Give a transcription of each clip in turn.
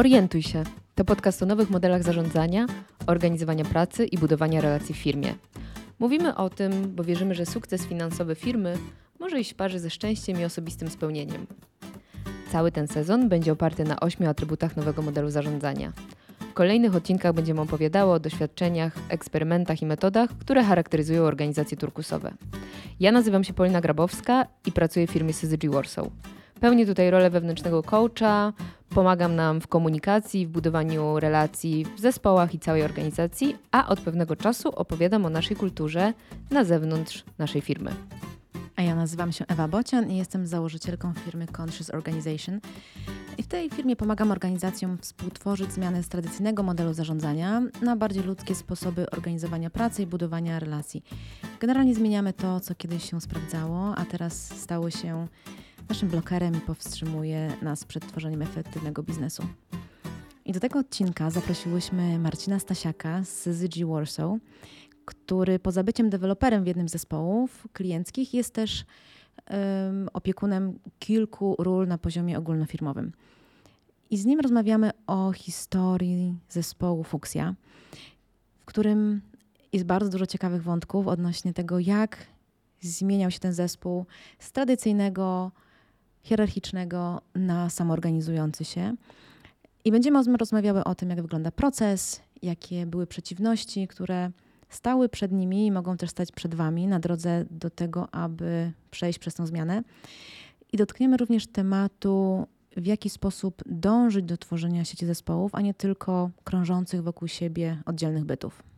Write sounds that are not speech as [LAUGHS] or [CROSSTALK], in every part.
Orientuj się. To podcast o nowych modelach zarządzania, organizowania pracy i budowania relacji w firmie. Mówimy o tym, bo wierzymy, że sukces finansowy firmy może iść w parze ze szczęściem i osobistym spełnieniem. Cały ten sezon będzie oparty na ośmiu atrybutach nowego modelu zarządzania. W kolejnych odcinkach będziemy opowiadało o doświadczeniach, eksperymentach i metodach, które charakteryzują organizacje turkusowe. Ja nazywam się Polina Grabowska i pracuję w firmie Syzygy Warsaw. Pełnię tutaj rolę wewnętrznego coacha, pomagam nam w komunikacji, w budowaniu relacji w zespołach i całej organizacji, a od pewnego czasu opowiadam o naszej kulturze na zewnątrz naszej firmy. A ja nazywam się Ewa Bocian i jestem założycielką firmy Conscious Organization. I w tej firmie pomagam organizacjom współtworzyć zmiany z tradycyjnego modelu zarządzania na bardziej ludzkie sposoby organizowania pracy i budowania relacji. Generalnie zmieniamy to, co kiedyś się sprawdzało, a teraz stało się naszym blokerem i powstrzymuje nas przed tworzeniem efektywnego biznesu. I do tego odcinka zaprosiłyśmy Marcina Stasiaka z ZG Warsaw, który poza byciem deweloperem w jednym z zespołów klienckich jest też um, opiekunem kilku ról na poziomie ogólnofirmowym. I z nim rozmawiamy o historii zespołu Fuksja, w którym jest bardzo dużo ciekawych wątków odnośnie tego, jak zmieniał się ten zespół z tradycyjnego hierarchicznego na samoorganizujący się. I będziemy rozmawiały o tym, jak wygląda proces, jakie były przeciwności, które stały przed nimi i mogą też stać przed Wami na drodze do tego, aby przejść przez tę zmianę. I dotkniemy również tematu, w jaki sposób dążyć do tworzenia sieci zespołów, a nie tylko krążących wokół siebie oddzielnych bytów.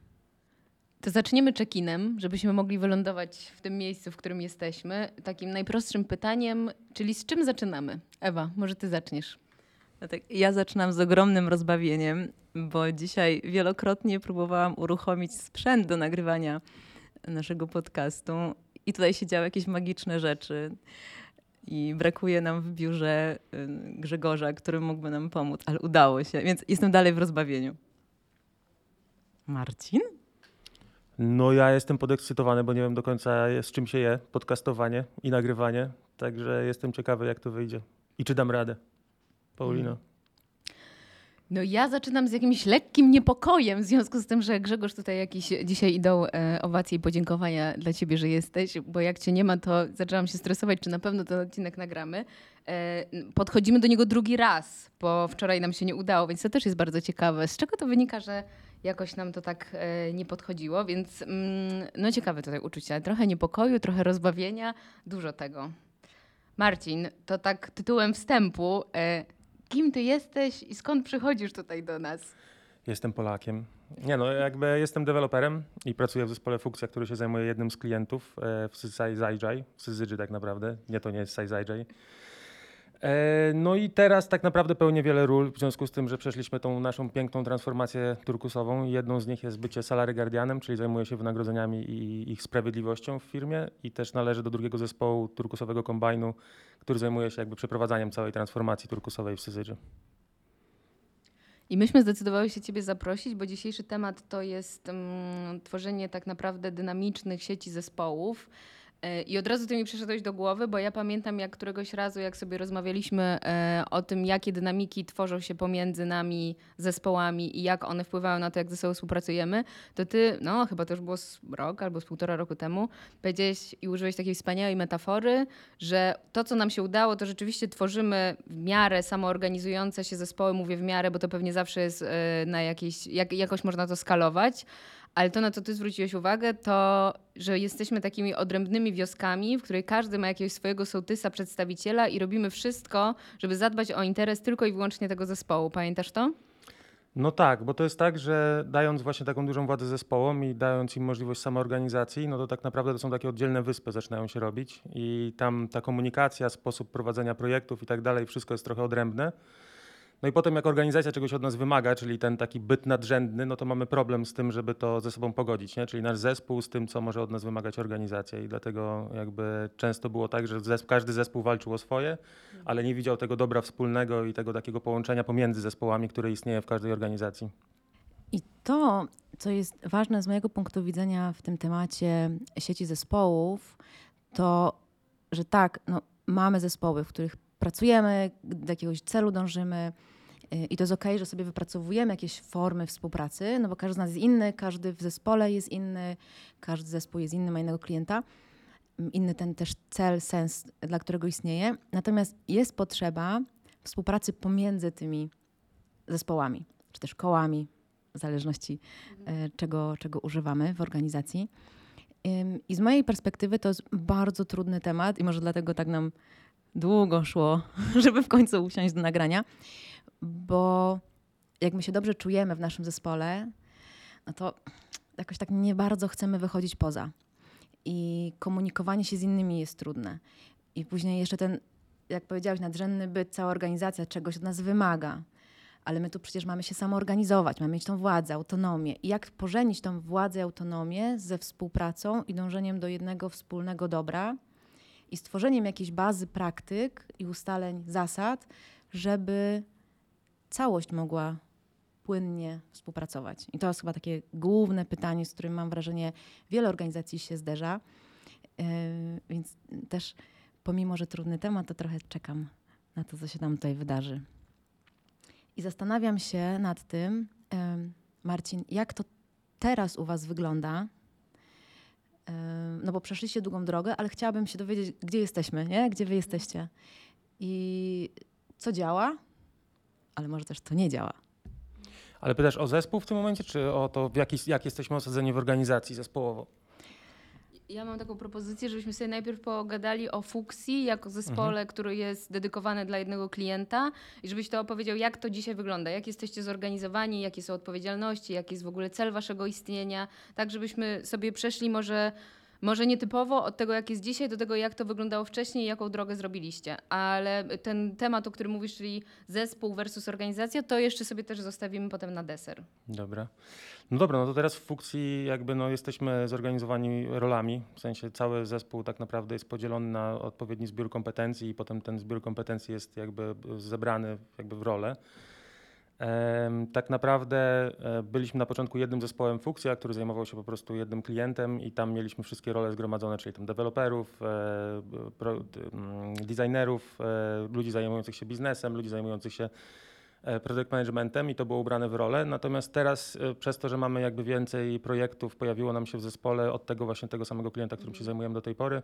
To zaczniemy check-inem, żebyśmy mogli wylądować w tym miejscu, w którym jesteśmy. Takim najprostszym pytaniem, czyli z czym zaczynamy? Ewa, może ty zaczniesz. No tak, ja zaczynam z ogromnym rozbawieniem, bo dzisiaj wielokrotnie próbowałam uruchomić sprzęt do nagrywania naszego podcastu i tutaj się działy jakieś magiczne rzeczy. I brakuje nam w biurze y, Grzegorza, który mógłby nam pomóc, ale udało się, więc jestem dalej w rozbawieniu. Marcin? No ja jestem podekscytowany, bo nie wiem do końca z czym się je podcastowanie i nagrywanie, także jestem ciekawy jak to wyjdzie i czy dam radę. Paulino. No ja zaczynam z jakimś lekkim niepokojem w związku z tym, że Grzegorz tutaj jakieś dzisiaj idą e, owacje i podziękowania dla ciebie, że jesteś, bo jak cię nie ma, to zaczęłam się stresować, czy na pewno ten odcinek nagramy. E, podchodzimy do niego drugi raz, bo wczoraj nam się nie udało, więc to też jest bardzo ciekawe. Z czego to wynika, że jakoś nam to tak e, nie podchodziło, więc mm, no ciekawe tutaj uczucia. Trochę niepokoju, trochę rozbawienia, dużo tego. Marcin, to tak tytułem wstępu. E, kim ty jesteś i skąd przychodzisz tutaj do nas? Jestem Polakiem. Nie no, jakby jestem deweloperem i pracuję w zespole Funkcja, który się zajmuje jednym z klientów e, w Syzygy, w Syzygy tak naprawdę. Nie, to nie jest Syzygy. E, no i teraz tak naprawdę pełnię wiele ról, w związku z tym, że przeszliśmy tą naszą piękną transformację turkusową. Jedną z nich jest bycie salary guardianem, czyli zajmuję się wynagrodzeniami i ich sprawiedliwością w firmie i też należę do drugiego zespołu turkusowego kombajnu, który zajmuje się jakby przeprowadzaniem całej transformacji turkusowej w Syzydży. I myśmy zdecydowały się Ciebie zaprosić, bo dzisiejszy temat to jest um, tworzenie tak naprawdę dynamicznych sieci zespołów. E, I od razu ty mi przyszedłeś do głowy, bo ja pamiętam jak któregoś razu, jak sobie rozmawialiśmy e, o tym, jakie dynamiki tworzą się pomiędzy nami, zespołami i jak one wpływają na to, jak ze sobą współpracujemy, to ty, no chyba to już było rok albo z półtora roku temu, powiedziałeś i użyłeś takiej wspaniałej metafory, że to, co nam się udało, to rzeczywiście tworzymy w miarę samoorganizujące się zespoły, mówię w miarę, bo to pewnie zawsze jest e, na jakiejś, jak, jakoś można to skalować, ale to, na co ty zwróciłeś uwagę, to, że jesteśmy takimi odrębnymi wioskami, w której każdy ma jakiegoś swojego sołtysa, przedstawiciela i robimy wszystko, żeby zadbać o interes tylko i wyłącznie tego zespołu. Pamiętasz to? No tak, bo to jest tak, że dając właśnie taką dużą władzę zespołom i dając im możliwość samoorganizacji, no to tak naprawdę to są takie oddzielne wyspy zaczynają się robić i tam ta komunikacja, sposób prowadzenia projektów i tak dalej, wszystko jest trochę odrębne. No i potem jak organizacja czegoś od nas wymaga, czyli ten taki byt nadrzędny, no to mamy problem z tym, żeby to ze sobą pogodzić, nie? czyli nasz zespół z tym, co może od nas wymagać organizacja i dlatego jakby często było tak, że zespół, każdy zespół walczył o swoje, ale nie widział tego dobra wspólnego i tego takiego połączenia pomiędzy zespołami, które istnieje w każdej organizacji. I to, co jest ważne z mojego punktu widzenia w tym temacie sieci zespołów, to, że tak, no, mamy zespoły, w których pracujemy, do jakiegoś celu dążymy, Y, I to jest okej, że sobie wypracowujemy jakieś formy współpracy, no bo każdy z nas jest inny, każdy w zespole jest inny, każdy zespół jest inny, ma innego klienta, inny ten też cel, sens, dla którego istnieje. Natomiast jest potrzeba współpracy pomiędzy tymi zespołami, czy też kołami, w zależności e, czego, czego używamy w organizacji. I z mojej perspektywy to jest bardzo trudny temat i może dlatego tak nam długo szło, [LAUGHS] żeby w końcu usiąść do nagrania, bo jak my się dobrze czujemy w naszym zespole, no to jakoś tak nie bardzo chcemy wychodzić poza. I komunikowanie się z innymi jest trudne. I później jeszcze ten, jak powiedziałeś, nadrzędny byt, cała organizacja czegoś od nas wymaga. Ale my tu przecież mamy się samoorganizować, mamy mieć tą władzę, autonomię. I jak pożenić tą władzę autonomię ze współpracą i dążeniem do jednego wspólnego dobra i stworzeniem jakiejś bazy praktyk i ustaleń, zasad, żeby całość mogła płynnie współpracować. I to jest chyba takie główne pytanie, z którym mam wrażenie wiele organizacji się zderza. Yy, więc też pomimo, że trudny temat, to trochę czekam na to, co się nam tutaj wydarzy. I zastanawiam się nad tym, Marcin, jak to teraz u Was wygląda? No bo przeszliście długą drogę, ale chciałabym się dowiedzieć, gdzie jesteśmy, nie? Gdzie Wy jesteście? I co działa, ale może też to nie działa. Ale pytasz o zespół w tym momencie, czy o to, w jaki, jak jesteśmy osadzeni w organizacji zespołowo? Ja mam taką propozycję, żebyśmy sobie najpierw pogadali o Fuxi jako zespole, który jest dedykowany dla jednego klienta i żebyś to opowiedział, jak to dzisiaj wygląda, jak jesteście zorganizowani, jakie są odpowiedzialności, jaki jest w ogóle cel waszego istnienia, tak żebyśmy sobie przeszli może, może nietypowo od tego, jak jest dzisiaj, do tego, jak to wyglądało wcześniej i jaką drogę zrobiliście. Ale ten temat, o którym mówisz, czyli zespół versus organizacja, to jeszcze sobie też zostawimy potem na deser. Dobra. No dobra, no to teraz w funkcji jakby no jesteśmy zorganizowani rolami, w sensie cały zespół tak naprawdę jest podzielony na odpowiedni zbiór kompetencji i potem ten zbiór kompetencji jest jakby zebrany jakby w rolę. Tak naprawdę e, byliśmy na początku jednym zespołem Fuksja, który zajmował się po prostu jednym klientem i tam mieliśmy wszystkie role zgromadzone, czyli tam deweloperów, e, designerów, e, ludzi zajmujących się biznesem, ludzi zajmujących się project managementem i to było ubrane w rolę. Natomiast teraz przez to, że mamy jakby więcej projektów, pojawiło nam się w zespole od tego właśnie tego samego klienta, którym się zajmujemy do tej pory,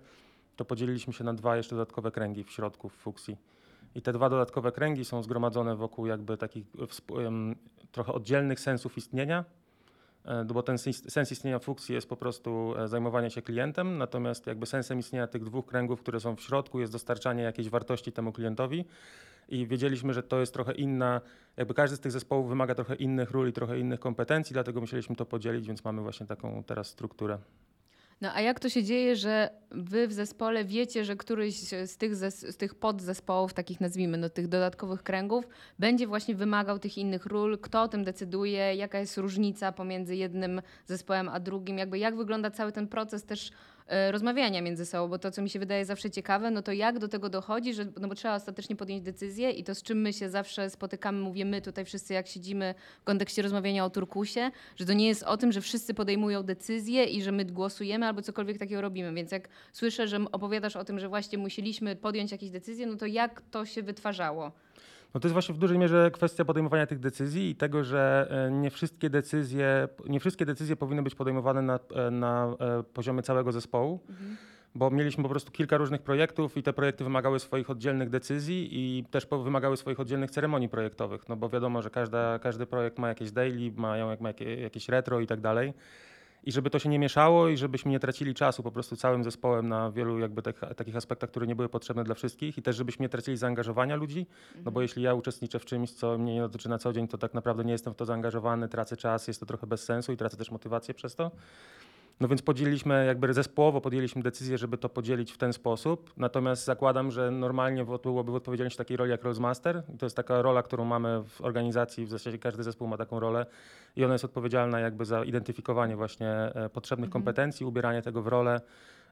to podzieliliśmy się na dwa jeszcze dodatkowe kręgi w środku w Fuksji. I te dwa dodatkowe kręgi są zgromadzone wokół jakby takich em, trochę oddzielnych sensów istnienia, e, bo ten sens sens istnienia funkcji jest po prostu e, zajmowanie się klientem, natomiast jakby sensem istnienia tych dwóch kręgów, które są w środku jest dostarczanie jakiejś wartości temu klientowi i wiedzieliśmy, że to jest trochę inna, jakby każdy z tych zespołów wymaga trochę innych ról i trochę innych kompetencji, dlatego musieliśmy to podzielić, więc mamy właśnie taką teraz strukturę. No a jak to się dzieje, że wy w zespole wiecie, że któryś z tych, z tych podzespołów, takich nazwijmy, no, tych dodatkowych kręgów, będzie właśnie wymagał tych innych ról? Kto o tym decyduje? Jaka jest różnica pomiędzy jednym zespołem a drugim? Jakby jak wygląda cały ten proces też rozmawiania między sobą? Bo to, co mi się wydaje zawsze ciekawe, no to jak do tego dochodzi, że, no bo trzeba ostatecznie podjąć decyzję i to, z czym my się zawsze spotykamy, mówię my tutaj wszyscy, jak siedzimy w kontekście rozmawiania o turkusie, że to nie jest o tym, że wszyscy podejmują decyzje i że my głosujemy albo cokolwiek takiego robimy. Więc jak słyszę, że opowiadasz o tym, że właśnie musieliśmy podjąć jakieś decyzje, no to jak to się wytwarzało? No to jest właśnie w dużej mierze kwestia podejmowania tych decyzji i tego, że e, nie wszystkie decyzje, nie wszystkie decyzje powinny być podejmowane na, e, na e, poziomie całego zespołu, bo mieliśmy po prostu kilka różnych projektów i te projekty wymagały swoich oddzielnych decyzji i też wymagały swoich oddzielnych ceremonii projektowych, no bo wiadomo, że każda, każdy projekt ma jakieś daily, ma jakie, jakieś retro i tak dalej. I żeby to się nie mieszało i żebyśmy nie tracili czasu po prostu całym zespołem na wielu jakby tych, takich aspektach, które nie były potrzebne dla wszystkich i też żebyśmy nie tracili zaangażowania ludzi, no bo jeśli ja uczestniczę w czymś, co mnie nie dotyczy na co dzień, to tak naprawdę nie jestem w to zaangażowany, tracę czas, jest to trochę bez sensu i tracę też motywację przez to. No więc podzieliliśmy, jakby zespołowo podjęliśmy decyzję, żeby to podzielić w ten sposób. Natomiast zakładam, że normalnie byłoby w odpowiedzialności takiej roli jak Roles Master. I to jest taka rola, którą mamy w organizacji, w zasadzie każdy zespół ma taką rolę i ona jest odpowiedzialna jakby za identyfikowanie właśnie e, potrzebnych kompetencji, ubieranie tego w rolę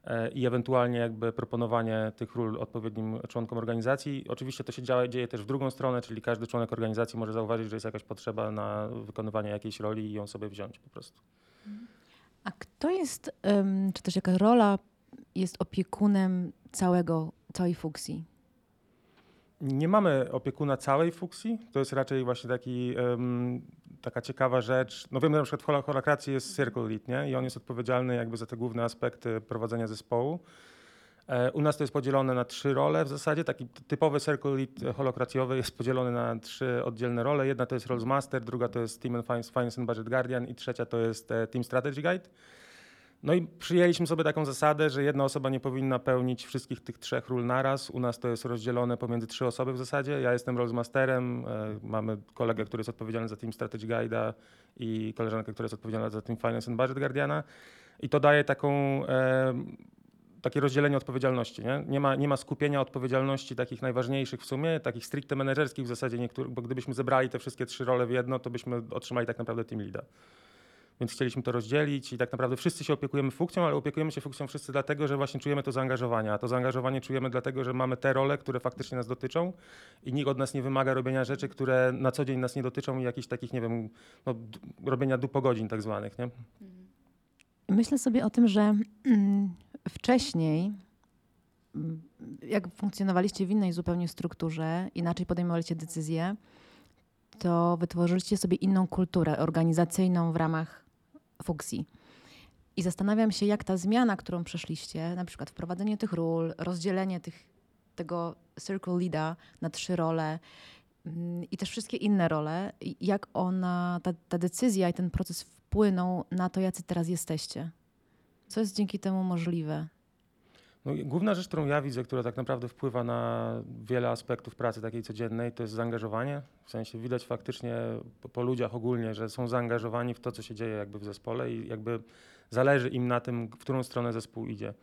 e, i ewentualnie jakby proponowanie tych ról odpowiednim członkom organizacji. Oczywiście to się dzieje, dzieje też w drugą stronę, czyli każdy członek organizacji może zauważyć, że jest jakaś potrzeba na wykonywanie jakiejś roli i ją sobie wziąć po prostu. A kto jest, czy też jaka rola jest opiekunem całego, całej funkcji? Nie mamy opiekuna całej fuksji. To jest raczej właśnie taki, taka ciekawa rzecz. No wiemy, że na przykład w hol- holokracji jest Circle Lead, nie? I on jest odpowiedzialny jakby za te główne aspekty prowadzenia zespołu. E, U nas to jest podzielone na trzy role w zasadzie. Taki typowy Lead e, holokracjowy jest podzielony na trzy oddzielne role. Jedna to jest Roles Master, druga to jest Team and Finance, and Budget Guardian i trzecia to jest e, Team Strategy Guide. No i przyjęliśmy sobie taką zasadę, że jedna osoba nie powinna pełnić wszystkich tych trzech ról naraz. U nas to jest rozdzielone pomiędzy trzy osoby w zasadzie. Ja jestem Roles Masterem, e, mamy kolegę, który jest odpowiedzialny za Team Strategy Guide'a i koleżankę, która jest odpowiedzialna za Team Finance and Budget Guardiana. I to daje taką takie rozdzielenie odpowiedzialności. Nie? Nie, ma, nie ma skupienia odpowiedzialności takich najważniejszych w sumie, takich stricte menedżerskich w zasadzie niektórych, bo gdybyśmy zebrali te wszystkie trzy role w jedno, to byśmy otrzymali tak naprawdę team leada. Więc chcieliśmy to rozdzielić i tak naprawdę wszyscy się opiekujemy funkcją, ale opiekujemy się funkcją wszyscy dlatego, że właśnie czujemy to zaangażowanie. A to zaangażowanie czujemy dlatego, że mamy te role, które faktycznie nas dotyczą i nikt od nas nie wymaga robienia rzeczy, które na co dzień nas nie dotyczą i jakichś takich, nie wiem, no, robienia dupogodzin tak zwanych. Nie? Myślę sobie o tym, że mm, wcześniej, mm, jak funkcjonowaliście w innej zupełnie strukturze, inaczej podejmowaliście decyzje, to wytworzyliście sobie inną kulturę organizacyjną w ramach funkcji. I zastanawiam się, jak ta zmiana, którą przeszliście, na przykład wprowadzenie tych ról, rozdzielenie tych, tego circle leada na trzy role mm, i też wszystkie inne role, jak ona, ta, ta decyzja i ten proces wpłynął na to, jacy teraz jesteście. Co jest dzięki temu możliwe? No, główna rzecz, którą ja widzę, która tak naprawdę wpływa na wiele aspektów pracy takiej codziennej, to jest zaangażowanie. W sensie widać faktycznie po, po ludziach ogólnie, że są zaangażowani w to, co się dzieje jakby w zespole i jakby zależy im na tym, w którą stronę zespół idzie.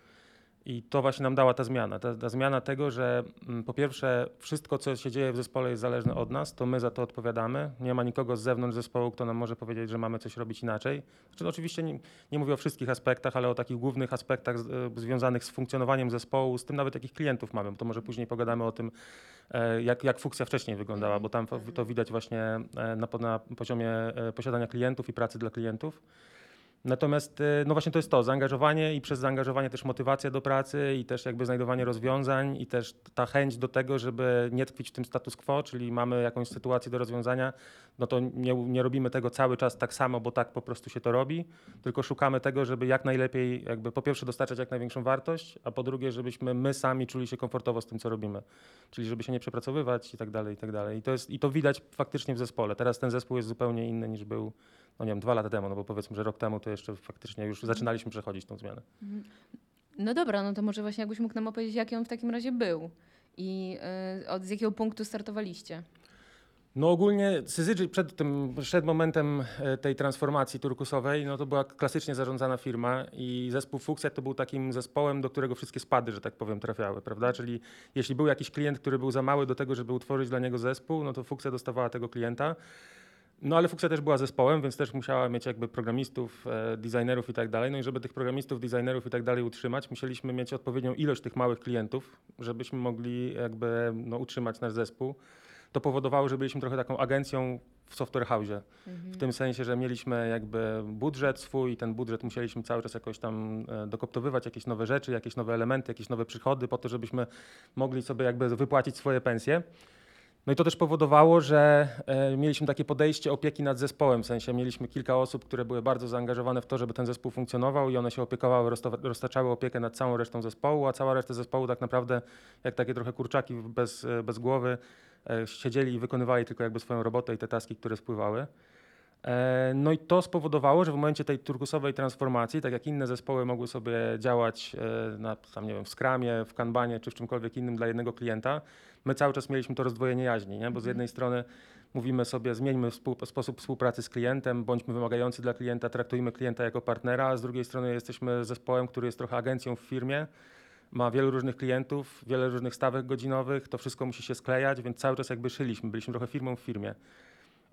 I to właśnie nam dała ta zmiana. Ta, ta zmiana tego, że mm, po pierwsze wszystko, co się dzieje w zespole jest zależne od nas, to my za to odpowiadamy. Nie ma nikogo z zewnątrz zespołu, kto nam może powiedzieć, że mamy coś robić inaczej. Znaczy, no, oczywiście nie, nie mówię o wszystkich aspektach, ale o takich głównych aspektach z, e, związanych z funkcjonowaniem zespołu, z tym nawet jakich klientów mamy, to może później pogadamy o tym, e, jak, jak funkcja wcześniej wyglądała, bo tam to widać właśnie e, na, na poziomie posiadania klientów i pracy dla klientów. Natomiast e, no właśnie to jest to, zaangażowanie i przez zaangażowanie też motywacja do pracy i też jakby znajdowanie rozwiązań i też ta chęć do tego, żeby nie tkwić w tym status quo, czyli mamy jakąś sytuację do rozwiązania, no to nie, nie robimy tego cały czas tak samo, bo tak po prostu się to robi, tylko szukamy tego, żeby jak najlepiej jakby po pierwsze dostarczać jak największą wartość, a po drugie, żebyśmy my sami czuli się komfortowo z tym, co robimy. Czyli żeby się nie przepracowywać i tak dalej, i tak dalej. I to, jest, I to widać faktycznie w zespole. Teraz ten zespół jest zupełnie inny niż był no nie wiem, dwa lata temu, no bo powiedzmy, że rok temu to jeszcze faktycznie już zaczynaliśmy przechodzić tą zmianę. No dobra, no to może właśnie jakbyś mógł nam opowiedzieć, jaki on w takim razie był i y, od z jakiego punktu startowaliście? No ogólnie Syzygy przed tym, przed momentem e, tej transformacji turkusowej, no to była klasycznie zarządzana firma i zespół Fuksja to był takim zespołem, do którego wszystkie spady, że tak powiem, trafiały, prawda? Czyli jeśli był jakiś klient, który był za mały do tego, żeby utworzyć dla niego zespół, no to Fuksja dostawała tego klienta. No ale Fuksja też była zespołem, więc też musiała mieć jakby programistów, e, designerów i tak dalej. No i żeby tych programistów, designerów i tak dalej utrzymać, musieliśmy mieć odpowiednią ilość tych małych klientów, żebyśmy mogli jakby no, utrzymać nasz zespół. To powodowało, że byliśmy trochę taką agencją w software house. W tym sensie, że mieliśmy jakby budżet swój i ten budżet musieliśmy cały czas jakoś tam e, dokoptowywać, jakieś nowe rzeczy, jakieś nowe elementy, jakieś nowe przychody po to, żebyśmy mogli sobie jakby wypłacić swoje pensje. No i to też powodowało, że e, mieliśmy takie podejście opieki nad zespołem, w sensie mieliśmy kilka osób, które były bardzo zaangażowane w to, żeby ten zespół funkcjonował i one się opiekowały, rozta- roztaczały opiekę nad całą resztą zespołu, a cała reszta zespołu tak naprawdę jak takie trochę kurczaki bez, bez głowy e, siedzieli i wykonywali tylko jakby swoją robotę i te taski, które spływały. E, No i to spowodowało, że w momencie tej turkusowej transformacji, tak jak inne zespoły mogły sobie działać e, na, tam, nie wiem, w Scrumie, w Kanbanie czy w czymkolwiek innym dla jednego klienta, my cały czas mieliśmy to rozdwojenie jaźni, nie? bo z jednej strony mówimy sobie, zmieńmy współ, sposób współpracy z klientem, bądźmy wymagający dla klienta, traktujmy klienta jako partnera, a z drugiej strony jesteśmy zespołem, który jest trochę agencją w firmie, ma wielu różnych klientów, wiele różnych stawek godzinowych, to wszystko musi się sklejać, więc cały czas jakby szyliśmy, byliśmy trochę firmą w firmie.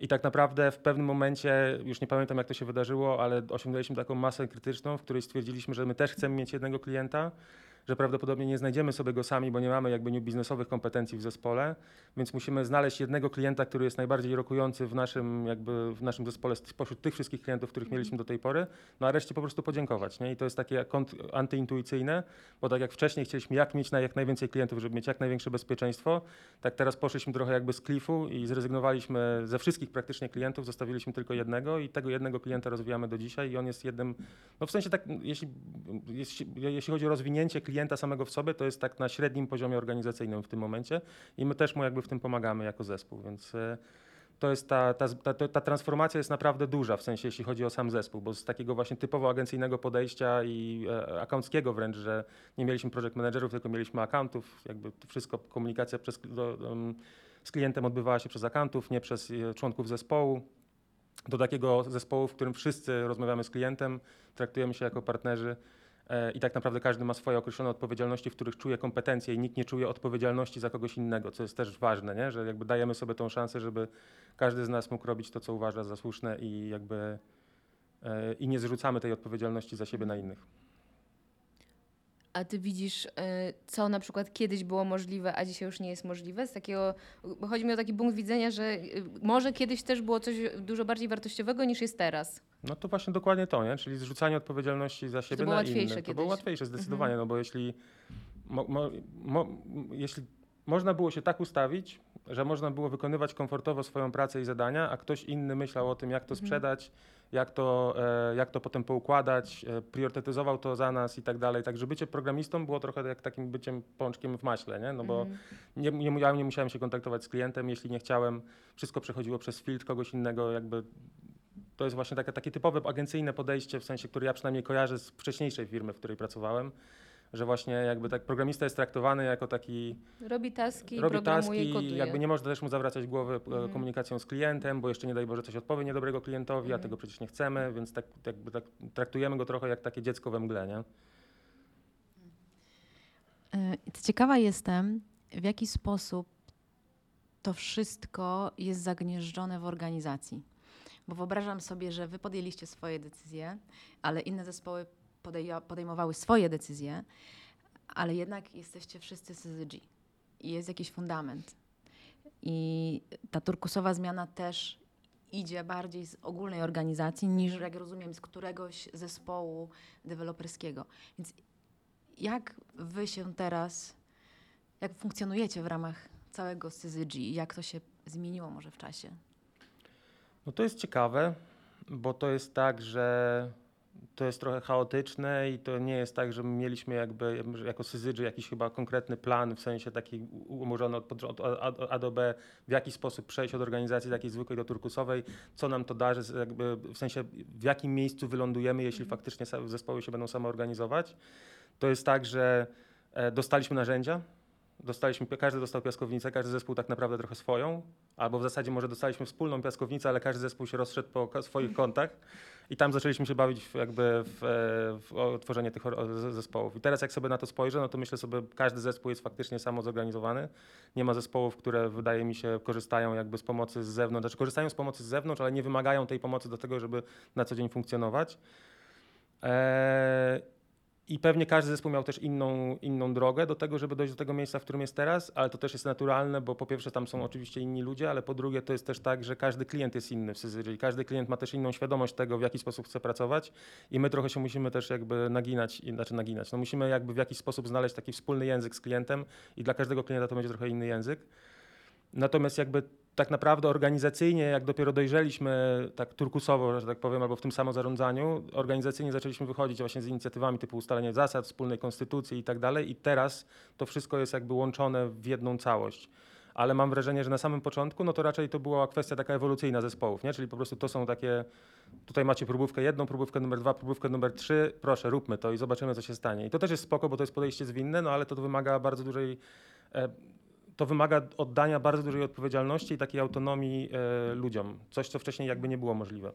I tak naprawdę w pewnym momencie, już nie pamiętam jak to się wydarzyło, ale osiągnęliśmy taką masę krytyczną, w której stwierdziliśmy, że my też chcemy mieć jednego klienta że prawdopodobnie nie znajdziemy sobie go sami, bo nie mamy jakby biznesowych kompetencji w zespole, więc musimy znaleźć jednego klienta, który jest najbardziej rokujący w naszym, jakby w naszym zespole spośród tych wszystkich klientów, których mieliśmy do tej pory, no a reszcie po prostu podziękować. Nie? I to jest takie antyintuicyjne, bo tak jak wcześniej chcieliśmy jak mieć na jak najwięcej klientów, żeby mieć jak największe bezpieczeństwo, tak teraz poszliśmy trochę jakby z klifu i zrezygnowaliśmy ze wszystkich praktycznie klientów, zostawiliśmy tylko jednego i tego jednego klienta rozwijamy do dzisiaj i on jest jednym, no w sensie tak, jeśli, jeśli, jeśli chodzi o rozwinięcie klienta samego w sobie, to jest tak na średnim poziomie organizacyjnym w tym momencie i my też mu jakby w tym pomagamy jako zespół, więc e, to jest ta, ta, ta, ta- transformacja jest naprawdę duża, w sensie jeśli chodzi o sam zespół, bo z takiego właśnie typowo agencyjnego podejścia i e, wręcz, że nie mieliśmy project managerów, tylko mieliśmy accountów, jakby wszystko, komunikacja przez, do, z klientem odbywała się przez accountów, nie przez e, członków zespołu, do takiego zespołu, w którym wszyscy rozmawiamy z klientem, traktujemy się jako partnerzy i tak naprawdę każdy ma swoje określone odpowiedzialności, w których czuje kompetencje i nikt nie czuje odpowiedzialności za kogoś innego, co jest też ważne, nie? że jakby dajemy sobie tą szansę, żeby każdy z nas mógł robić to, co uważa za słuszne i jakby e, i nie zrzucamy tej odpowiedzialności za siebie na innych. A ty widzisz, y, co na przykład kiedyś było możliwe, a dzisiaj już nie jest możliwe? Z takiego, bo chodzi mi o taki punkt widzenia, że y, może kiedyś też było coś dużo bardziej wartościowego niż jest teraz. No to właśnie dokładnie to, nie? czyli zrzucanie odpowiedzialności za siebie było na łatwiejsze innych. To było kiedyś. łatwiejsze zdecydowanie, no bo jeśli, mo, mo, mo, jeśli można było się tak ustawić, że można było wykonywać komfortowo swoją pracę i zadania, a ktoś inny myślał o tym, jak to sprzedać, jak to, e, jak to potem poukładać, e, priorytetyzował to za nas i tak dalej. Także bycie programistą było trochę jak takim byciem pączkiem w maśle, nie? no bo nie, nie, ja nie musiałem się kontaktować z klientem, jeśli nie chciałem, wszystko przechodziło przez filtr kogoś innego, jakby to jest właśnie takie, takie typowe agencyjne podejście, w sensie, które ja przynajmniej kojarzę z wcześniejszej firmy, w której pracowałem, że właśnie jakby tak programista jest traktowany jako taki, Robi taski, robi taski, koduje. jakby nie można też mu zawracać głowy e, Mhm. komunikacją z klientem, bo jeszcze nie daj Boże coś odpowie niedobrego klientowi, a Mhm. tego przecież nie chcemy, więc tak, jakby tak traktujemy go trochę jak takie dziecko we mgle, nie? Y, Ciekawa jestem, w jaki sposób to wszystko jest zagnieżdżone w organizacji. Bo wyobrażam sobie, że wy podjęliście swoje decyzje, ale inne zespoły podejmowały swoje decyzje, ale jednak jesteście wszyscy CZG i jest jakiś fundament. I ta turkusowa zmiana też idzie bardziej z ogólnej organizacji niż, jak rozumiem, z któregoś zespołu deweloperskiego. Więc jak wy się teraz, jak funkcjonujecie w ramach całego CZG i jak to się zmieniło może w czasie? No to jest ciekawe, bo to jest tak, że to jest trochę chaotyczne i to nie jest tak, że my mieliśmy jakby że jako syzydży jakiś chyba konkretny plan, w sensie taki umorzony od, od A- do B, w jaki sposób przejść od organizacji takiej zwykłej do turkusowej, co nam to darzy, z- jakby w sensie w jakim miejscu wylądujemy, jeśli faktycznie sa- zespoły się będą samoorganizować. To jest tak, że e, dostaliśmy narzędzia, dostaliśmy, każdy dostał piaskownicę, każdy zespół tak naprawdę trochę swoją, albo w zasadzie może dostaliśmy wspólną piaskownicę, ale każdy zespół się rozszedł po swoich [LAUGHS] kątach i tam zaczęliśmy się bawić w, jakby w, e, w tworzenie tych zespołów. I teraz jak sobie na to spojrzę, no to myślę sobie, każdy zespół jest faktycznie samo zorganizowany. Nie ma zespołów, które wydaje mi się korzystają jakby z pomocy z zewnątrz, znaczy korzystają z pomocy z zewnątrz, ale nie wymagają tej pomocy do tego, żeby na co dzień funkcjonować. Eee, I pewnie każdy zespół miał też inną, inną drogę do tego, żeby dojść do tego miejsca, w którym jest teraz, ale to też jest naturalne, bo po pierwsze tam są oczywiście inni ludzie, ale po drugie to jest też tak, że każdy klient jest inny w Syzyrii. Każdy klient ma też inną świadomość tego, w jaki sposób chce pracować i my trochę się musimy też jakby naginać, znaczy naginać, no musimy jakby w jakiś sposób znaleźć taki wspólny język z klientem i dla każdego klienta to będzie trochę inny język. Natomiast jakby tak naprawdę organizacyjnie, jak dopiero dojrzeliśmy tak turkusowo, że tak powiem, albo w tym samozarządzaniu, organizacyjnie zaczęliśmy wychodzić właśnie z inicjatywami typu ustalenie zasad, wspólnej konstytucji i tak dalej i teraz to wszystko jest jakby łączone w jedną całość. Ale mam wrażenie, że na samym początku, no to raczej to była kwestia taka ewolucyjna zespołów, nie? Czyli po prostu to są takie, tutaj macie próbówkę jedną, próbówkę numer dwa, próbówkę numer trzy, proszę, róbmy to i zobaczymy, co się stanie. I to też jest spoko, bo to jest podejście zwinne, no ale to wymaga bardzo dużej e, to wymaga oddania bardzo dużej odpowiedzialności i takiej autonomii e, ludziom. Coś, co wcześniej jakby nie było możliwe.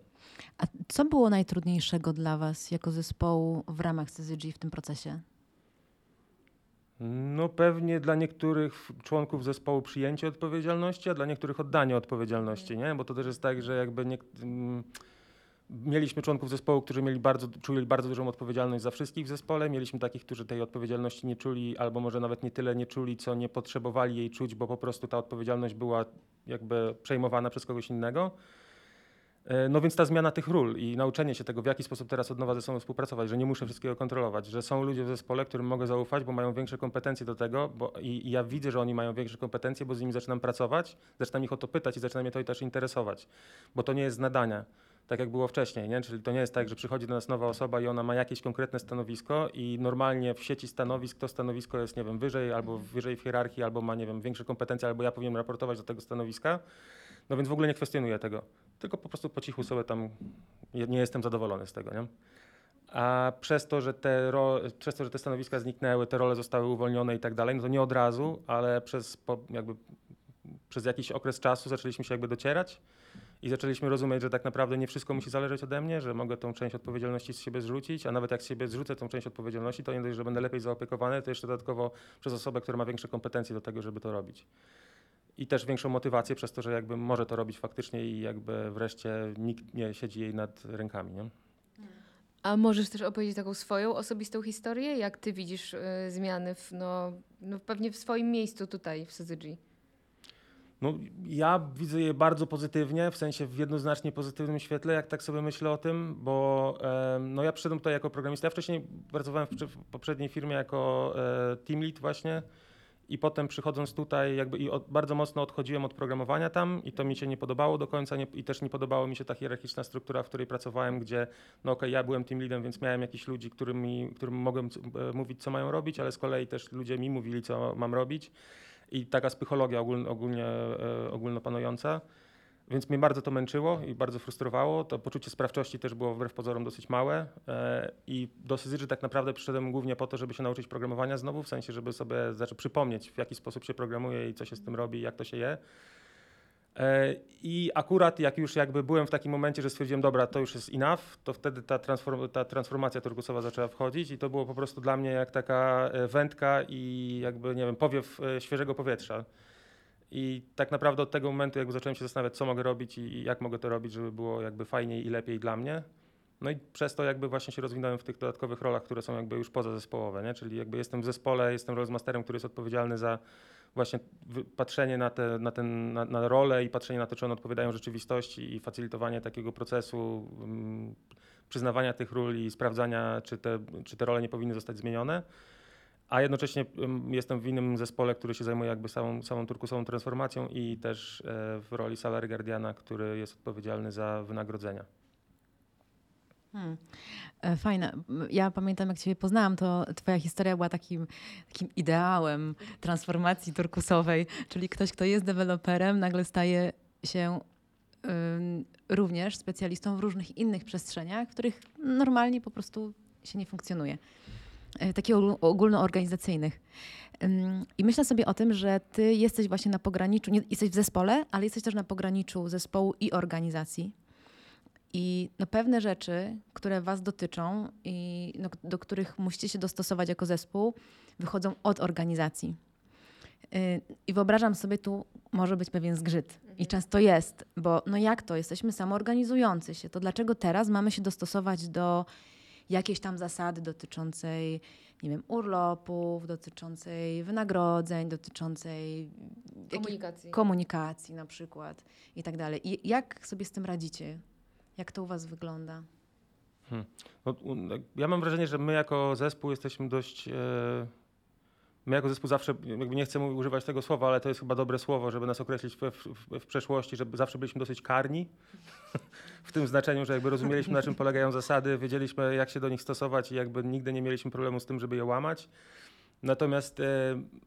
A co było najtrudniejszego dla was jako zespołu w ramach CZG w tym procesie? No pewnie dla niektórych członków zespołu przyjęcie odpowiedzialności, a dla niektórych oddanie odpowiedzialności, nie? Bo to też jest tak, że jakby nie, mm, Mieliśmy członków zespołu, którzy mieli bardzo, czuli bardzo dużą odpowiedzialność za wszystkich w zespole. Mieliśmy takich, którzy tej odpowiedzialności nie czuli, albo może nawet nie tyle nie czuli, co nie potrzebowali jej czuć, bo po prostu ta odpowiedzialność była jakby przejmowana przez kogoś innego. E, No więc ta zmiana tych ról i nauczenie się tego, w jaki sposób teraz od nowa ze sobą współpracować, że nie muszę wszystkiego kontrolować, że są ludzie w zespole, którym mogę zaufać, bo mają większe kompetencje do tego bo, i, i ja widzę, że oni mają większe kompetencje, bo z nimi zaczynam pracować, zaczynam ich o to pytać i zaczyna mnie to też interesować, bo to nie jest z nadania. Tak jak było wcześniej, nie? czyli to nie jest tak, że przychodzi do nas nowa osoba i ona ma jakieś konkretne stanowisko i normalnie w sieci stanowisk to stanowisko jest, nie wiem, wyżej albo wyżej w hierarchii, albo ma, nie wiem, większe kompetencje, albo ja powinienem raportować do tego stanowiska. No więc w ogóle nie kwestionuję tego tylko po prostu po cichu sobie tam nie jestem zadowolony z tego, nie? A przez to, że te, ro, przez to, że te stanowiska zniknęły, te role zostały uwolnione i tak dalej, no to nie od razu, ale przez, po, jakby, przez jakiś okres czasu zaczęliśmy się jakby docierać i zaczęliśmy rozumieć, że tak naprawdę nie wszystko musi zależeć ode mnie, że mogę tą część odpowiedzialności z siebie zrzucić, a nawet jak z siebie zrzucę tą część odpowiedzialności, to nie dość, że będę lepiej zaopiekowany, to jeszcze dodatkowo przez osobę, która ma większe kompetencje do tego, żeby to robić i też większą motywację przez to, że jakby może to robić faktycznie i jakby wreszcie nikt nie siedzi jej nad rękami. Nie? A możesz też opowiedzieć taką swoją osobistą historię? Jak ty widzisz y, zmiany w, no, no pewnie w swoim miejscu tutaj w Syzygy? No, ja widzę je bardzo pozytywnie, w sensie w jednoznacznie pozytywnym świetle, jak tak sobie myślę o tym, bo no ja przyszedłem tutaj jako programista. Ja wcześniej pracowałem w, prze- w poprzedniej firmie jako e, team lead właśnie i potem przychodząc tutaj jakby i od, bardzo mocno odchodziłem od programowania tam i to mi się nie podobało do końca nie, i też nie podobało mi się ta hierarchiczna struktura, w której pracowałem, gdzie no okej, ja byłem team leadem, więc miałem jakichś ludzi, którym mogłem e, mówić, co mają robić, ale z kolei też ludzie mi mówili, co mam robić i taka psychologia ogóln, ogólnie e, ogólnopanująca. Więc mnie bardzo to męczyło i bardzo frustrowało. To poczucie sprawczości też było wbrew pozorom dosyć małe. E, I do Syzygy tak naprawdę przyszedłem głównie po to, żeby się nauczyć programowania znowu, w sensie, żeby sobie znaczy, przypomnieć, w jaki sposób się programuje i co się z tym robi jak to się je. E, I akurat jak już jakby byłem w takim momencie, że stwierdziłem, dobra, to już jest enough, to wtedy ta, transform, ta transformacja turkusowa zaczęła wchodzić i to było po prostu dla mnie jak taka e, wędka i jakby, nie wiem, powiew e, świeżego powietrza. I tak naprawdę od tego momentu jakby zacząłem się zastanawiać, co mogę robić i jak mogę to robić, żeby było jakby fajniej i lepiej dla mnie. No i przez to jakby właśnie się rozwinąłem w tych dodatkowych rolach, które są jakby już pozazespołowe, nie? czyli jakby jestem w zespole, jestem rozmasterem, który jest odpowiedzialny za właśnie patrzenie na, te, na, ten, na, na rolę i patrzenie na to, czy one odpowiadają rzeczywistości i facilitowanie takiego procesu mm, przyznawania tych ról i sprawdzania, czy te, czy te role nie powinny zostać zmienione. A jednocześnie ym, jestem w innym zespole, który się zajmuje jakby całą, całą turkusową transformacją i też e, w roli salary guardiana, który jest odpowiedzialny za wynagrodzenia. Hmm. E, Fajne. Ja pamiętam, jak Ciebie poznałam, to Twoja historia była takim, takim ideałem transformacji turkusowej, czyli ktoś, kto jest deweloperem, nagle staje się ym, również specjalistą w różnych innych przestrzeniach, w których normalnie po prostu się nie funkcjonuje. E, Takich ogól- ogólnoorganizacyjnych. I myślę sobie o tym, że Ty jesteś właśnie na pograniczu, nie, jesteś w zespole, ale jesteś też na pograniczu zespołu i organizacji. I no, pewne rzeczy, które Was dotyczą i no, do których musicie się dostosować jako zespół, wychodzą od organizacji. Yy, I wyobrażam sobie, tu może być pewien zgrzyt. I często jest, bo no jak to? Jesteśmy samoorganizujący się. To dlaczego teraz mamy się dostosować do jakiejś tam zasady dotyczącej, nie wiem, urlopów, dotyczącej wynagrodzeń, dotyczącej Komunikacji. komunikacji na przykład i tak dalej. I jak sobie z tym radzicie? Jak to u was wygląda? No, u- ja mam wrażenie, że my jako zespół jesteśmy dość. E, my jako zespół zawsze, jakby nie chcę używać tego słowa, ale to jest chyba dobre słowo, żeby nas określić w, w, w przeszłości, żeby zawsze byliśmy dosyć karni. [LAUGHS] w tym znaczeniu, że jakby rozumieliśmy, na czym polegają zasady, wiedzieliśmy, jak się do nich stosować i jakby nigdy nie mieliśmy problemu z tym, żeby je łamać. Natomiast e,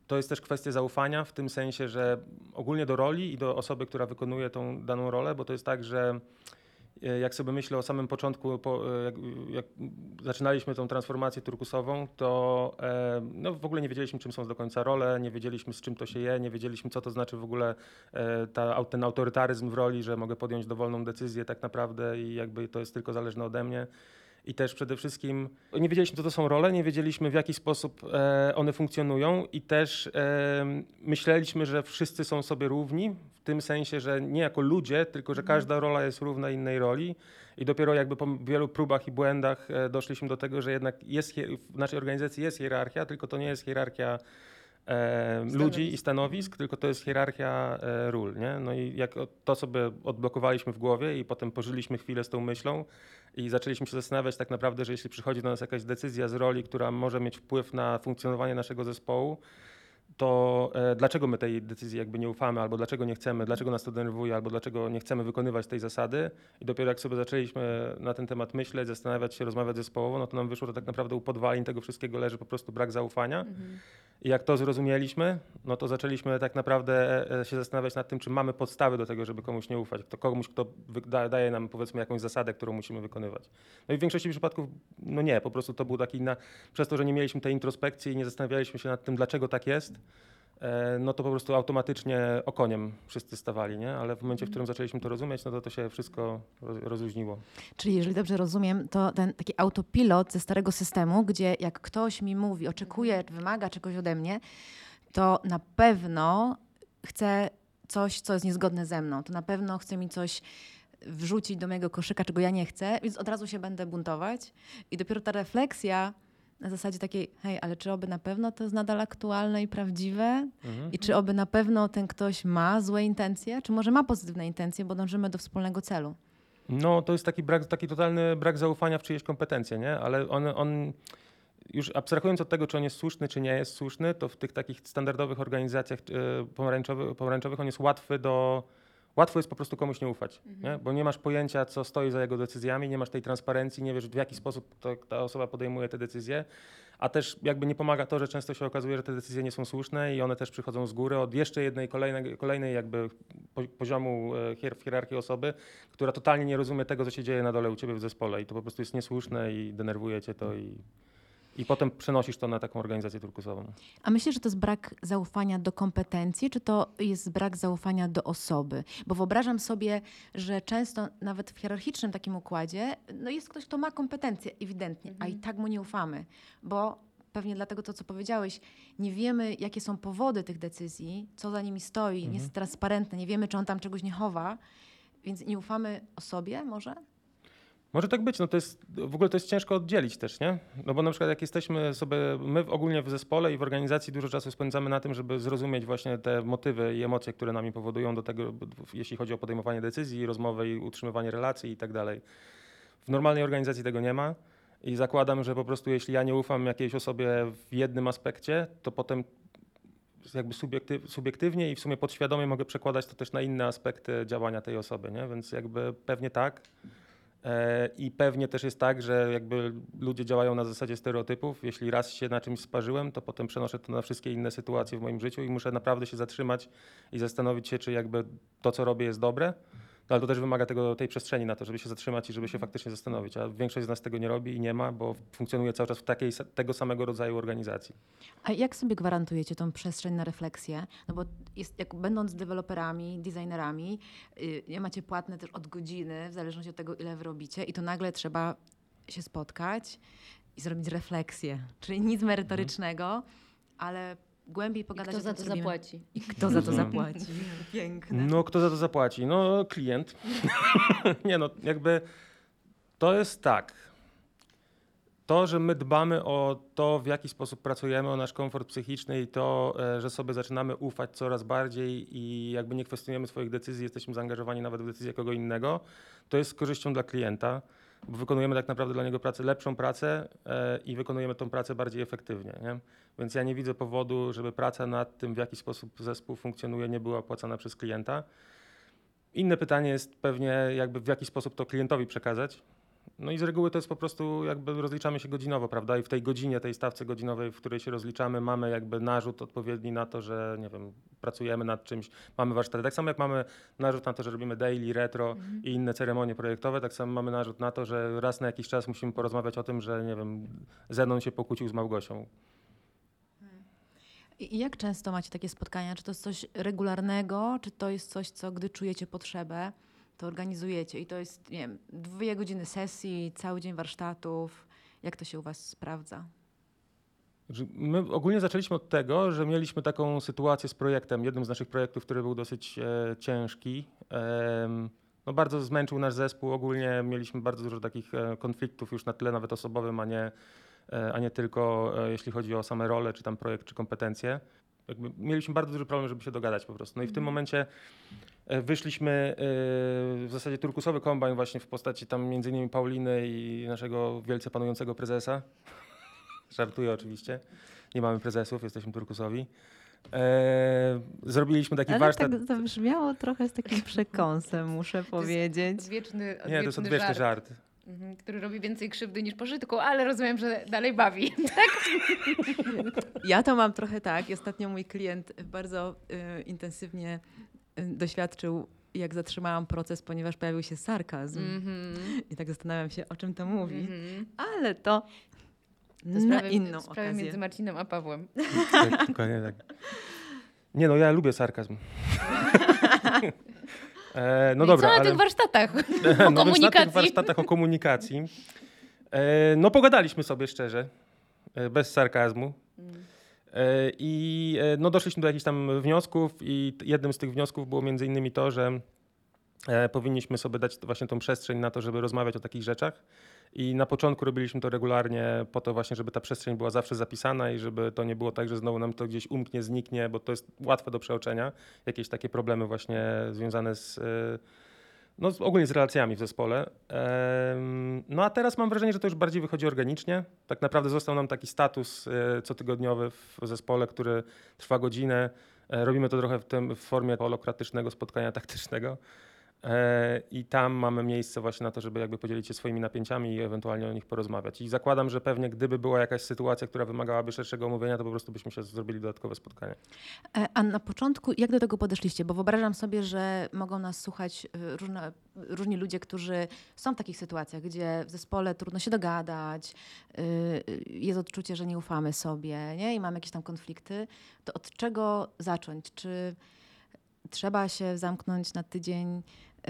to jest też kwestia zaufania w tym sensie, że ogólnie do roli i do osoby, która wykonuje tą daną rolę, bo to jest tak, że jak sobie myślę o samym początku, po, e, jak, jak zaczynaliśmy tą transformację turkusową, to e, no, w ogóle nie wiedzieliśmy, czym są do końca role, nie wiedzieliśmy, z czym to się je, nie wiedzieliśmy, co to znaczy w ogóle e, ta, ten autorytaryzm w roli, że mogę podjąć dowolną decyzję tak naprawdę i jakby to jest tylko zależne ode mnie. I też przede wszystkim nie wiedzieliśmy, co to są role, nie wiedzieliśmy, w jaki sposób e, one funkcjonują, i też myśleliśmy, że wszyscy są sobie równi, w tym sensie, że nie jako ludzie, tylko że każda rola jest równa innej roli. I dopiero jakby po wielu próbach i błędach e, doszliśmy do tego, że jednak jest, w naszej organizacji jest hierarchia, tylko to nie jest hierarchia e, ludzi i stanowisk, tylko to jest hierarchia e, ról. Nie? No i jak to sobie odblokowaliśmy w głowie i potem pożyliśmy chwilę z tą myślą i zaczęliśmy się zastanawiać tak naprawdę, że jeśli przychodzi do nas jakaś decyzja z roli, która może mieć wpływ na funkcjonowanie naszego zespołu, to e, dlaczego my tej decyzji jakby nie ufamy, albo dlaczego nie chcemy, dlaczego nas to denerwuje, albo dlaczego nie chcemy wykonywać tej zasady. I dopiero jak sobie zaczęliśmy na ten temat myśleć, zastanawiać się, rozmawiać zespołowo, no to nam wyszło, że tak naprawdę u podwalin tego wszystkiego leży po prostu brak zaufania. I jak to zrozumieliśmy, no to zaczęliśmy tak naprawdę e, się zastanawiać nad tym, czy mamy podstawy do tego, żeby komuś nie ufać. Kto, komuś, kto daje nam powiedzmy jakąś zasadę, którą musimy wykonywać. No i w większości przypadków, no nie, po prostu to był taki, na, przez to, że nie mieliśmy tej introspekcji i nie zastanawialiśmy się nad tym, dlaczego tak jest, no to po prostu automatycznie okoniem wszyscy stawali, nie? Ale w momencie, w którym zaczęliśmy to rozumieć, no to to się wszystko roz- rozluźniło. Czyli jeżeli dobrze rozumiem, to ten taki autopilot ze starego systemu, gdzie jak ktoś mi mówi, oczekuje, wymaga czegoś ode mnie, to na pewno chce coś, co jest niezgodne ze mną. To na pewno chce mi coś wrzucić do mojego koszyka, czego ja nie chcę, więc od razu się będę buntować. I dopiero ta refleksja na zasadzie takiej, hej, ale czy oby na pewno to jest nadal aktualne i prawdziwe? Mhm. I czy oby na pewno ten ktoś ma złe intencje, czy może ma pozytywne intencje, bo dążymy do wspólnego celu? No, to jest taki, brak, taki totalny brak zaufania w czyjeś kompetencje, nie? Ale on, on, już abstrahując od tego, czy on jest słuszny, czy nie jest słuszny, to w tych takich standardowych organizacjach e, pomarańczowych, pomarańczowych on jest łatwy do... Łatwo jest po prostu komuś nie ufać, nie? bo nie masz pojęcia, co stoi za jego decyzjami, nie masz tej transparencji, nie wiesz, w jaki sposób to, ta osoba podejmuje te decyzje, a też jakby nie pomaga to, że często się okazuje, że te decyzje nie są słuszne i one też przychodzą z góry od jeszcze jednej kolejnej, kolejnej jakby po, poziomu e, w hierarchii osoby, która totalnie nie rozumie tego, co się dzieje na dole u ciebie w zespole i to po prostu jest niesłuszne i denerwuje cię to i, i potem przenosisz to na taką organizację turkusową. A myślisz, że to jest brak zaufania do kompetencji, czy to jest brak zaufania do osoby? Bo wyobrażam sobie, że często nawet w hierarchicznym takim układzie no jest ktoś, kto ma kompetencje ewidentnie, a i tak mu nie ufamy, bo pewnie dlatego to, co powiedziałeś, nie wiemy, jakie są powody tych decyzji, co za nimi stoi, nie jest transparentne, nie wiemy, czy on tam czegoś nie chowa, więc nie ufamy osobie może? Może tak być, no to jest, w ogóle to jest ciężko oddzielić też, nie? No bo na przykład jak jesteśmy sobie, my ogólnie w zespole i w organizacji dużo czasu spędzamy na tym, żeby zrozumieć właśnie te motywy i emocje, które nami powodują do tego, jeśli chodzi o podejmowanie decyzji, rozmowę i utrzymywanie relacji i tak dalej. W normalnej organizacji tego nie ma i zakładam, że po prostu jeśli ja nie ufam jakiejś osobie w jednym aspekcie, to potem jakby subiektyw, subiektywnie i w sumie podświadomie mogę przekładać to też na inne aspekty działania tej osoby, nie? Więc jakby pewnie tak. E, I pewnie też jest tak, że jakby ludzie działają na zasadzie stereotypów. Jeśli raz się na czymś sparzyłem, to potem przenoszę to na wszystkie inne sytuacje w moim życiu i muszę naprawdę się zatrzymać i zastanowić się, czy jakby to, co robię, jest dobre. No, ale to też wymaga tego, tej przestrzeni na to, żeby się zatrzymać i żeby się faktycznie zastanowić. A większość z nas tego nie robi i nie ma, bo funkcjonuje cały czas w takiej, tego samego rodzaju organizacji. A jak sobie gwarantujecie tą przestrzeń na refleksję? No bo jest, jak będąc deweloperami, designerami, yy, macie płatne też od godziny, w zależności od tego, ile wy robicie, i to nagle trzeba się spotkać i zrobić refleksję. Czyli nic merytorycznego, ale głębiej I pogadać kto o za to zapłaci? I kto za to Mhm. zapłaci? [LAUGHS] Piękne. No, kto za to zapłaci? No, klient. [LAUGHS] nie no, jakby to jest tak. To, że my dbamy o to, w jaki sposób pracujemy, o nasz komfort psychiczny i to, e, że sobie zaczynamy ufać coraz bardziej i jakby nie kwestionujemy swoich decyzji, jesteśmy zaangażowani nawet w decyzję kogo innego, to jest z korzyścią dla klienta, bo wykonujemy tak naprawdę dla niego pracę, lepszą pracę e, i wykonujemy tą pracę bardziej efektywnie. Nie? Więc ja nie widzę powodu, żeby praca nad tym, w jaki sposób zespół funkcjonuje, nie była opłacana przez klienta. Inne pytanie jest pewnie, jakby w jaki sposób to klientowi przekazać. No i z reguły to jest po prostu, jakby rozliczamy się godzinowo, prawda? I w tej godzinie, tej stawce godzinowej, w której się rozliczamy, mamy jakby narzut odpowiedni na to, że nie wiem, pracujemy nad czymś, mamy warsztaty. Tak samo jak mamy narzut na to, że robimy daily, retro i inne ceremonie projektowe, tak samo mamy narzut na to, że raz na jakiś czas musimy porozmawiać o tym, że nie wiem, Zenon się pokłócił z Małgosią. I jak często macie takie spotkania? Czy to jest coś regularnego, czy to jest coś, co gdy czujecie potrzebę, to organizujecie i to jest, nie wiem, dwie godziny sesji, cały dzień warsztatów. Jak to się u Was sprawdza? Znaczy, My ogólnie zaczęliśmy od tego, że mieliśmy taką sytuację z projektem, jednym z naszych projektów, który był dosyć e, ciężki. Em, no bardzo zmęczył nasz zespół. Ogólnie mieliśmy bardzo dużo takich e, konfliktów już na tle nawet osobowym, a nie, e, a nie tylko e, jeśli chodzi o same role, czy tam projekt, czy kompetencje. Jakby mieliśmy bardzo duży problem, żeby się dogadać po prostu. No i w tym momencie e, wyszliśmy e, w zasadzie turkusowy kombajn właśnie w postaci tam między innymi Pauliny i naszego wielce panującego prezesa. [LAUGHS] Żartuję oczywiście. Nie mamy prezesów, jesteśmy turkusowi. E, zrobiliśmy taki Ale warsztat. tak zabrzmiało trochę z takim przekąsem, muszę powiedzieć. Odwieczny, Nie, to jest odwieczny żart. Mhm, który robi więcej krzywdy niż pożytku, ale rozumiem, że dalej bawi. [LAUGHS] Tak? Ja to mam trochę tak. Ostatnio mój klient bardzo y, intensywnie y, doświadczył, jak zatrzymałam proces, ponieważ pojawił się sarkazm. Mhm, I tak zastanawiam się, o czym to mówi. mhm. Ale to, To na sprawy, inną sprawy okazję. między Marcinem a Pawłem. Tak, dokładnie tak. Nie no, ja lubię sarkazm. [LAUGHS] E, no I dobra, co na ale... tych warsztatach [LAUGHS] o no więc na tych komunikacji? warsztatach o komunikacji. E, no pogadaliśmy sobie szczerze, e, bez sarkazmu. E, I e, no, doszliśmy do jakichś tam wniosków i jednym z tych wniosków było między innymi to, że e, powinniśmy sobie dać właśnie tą przestrzeń na to, żeby rozmawiać o takich rzeczach. I na początku robiliśmy to regularnie po to właśnie, żeby ta przestrzeń była zawsze zapisana i żeby to nie było tak, że znowu nam to gdzieś umknie, zniknie, bo to jest łatwe do przeoczenia. Jakieś takie problemy właśnie związane z, e, no, ogólnie z relacjami w zespole. No a teraz mam wrażenie, że to już bardziej wychodzi organicznie. Tak naprawdę został nam taki status e, cotygodniowy w zespole, który trwa godzinę. E, Robimy to trochę w, tym, w formie holokratycznego spotkania taktycznego. E, I tam mamy miejsce właśnie na to, żeby jakby podzielić się swoimi napięciami i ewentualnie o nich porozmawiać. I zakładam, że pewnie gdyby była jakaś sytuacja, która wymagałaby szerszego omówienia, to po prostu byśmy się zrobili dodatkowe spotkanie. E, A na początku jak do tego podeszliście? Bo wyobrażam sobie, że mogą nas słuchać y, różne, różni ludzie, którzy są w takich sytuacjach, gdzie w zespole trudno się dogadać, jest odczucie, że nie ufamy sobie nie? i mamy jakieś tam konflikty. To od czego zacząć? Czy trzeba się zamknąć na tydzień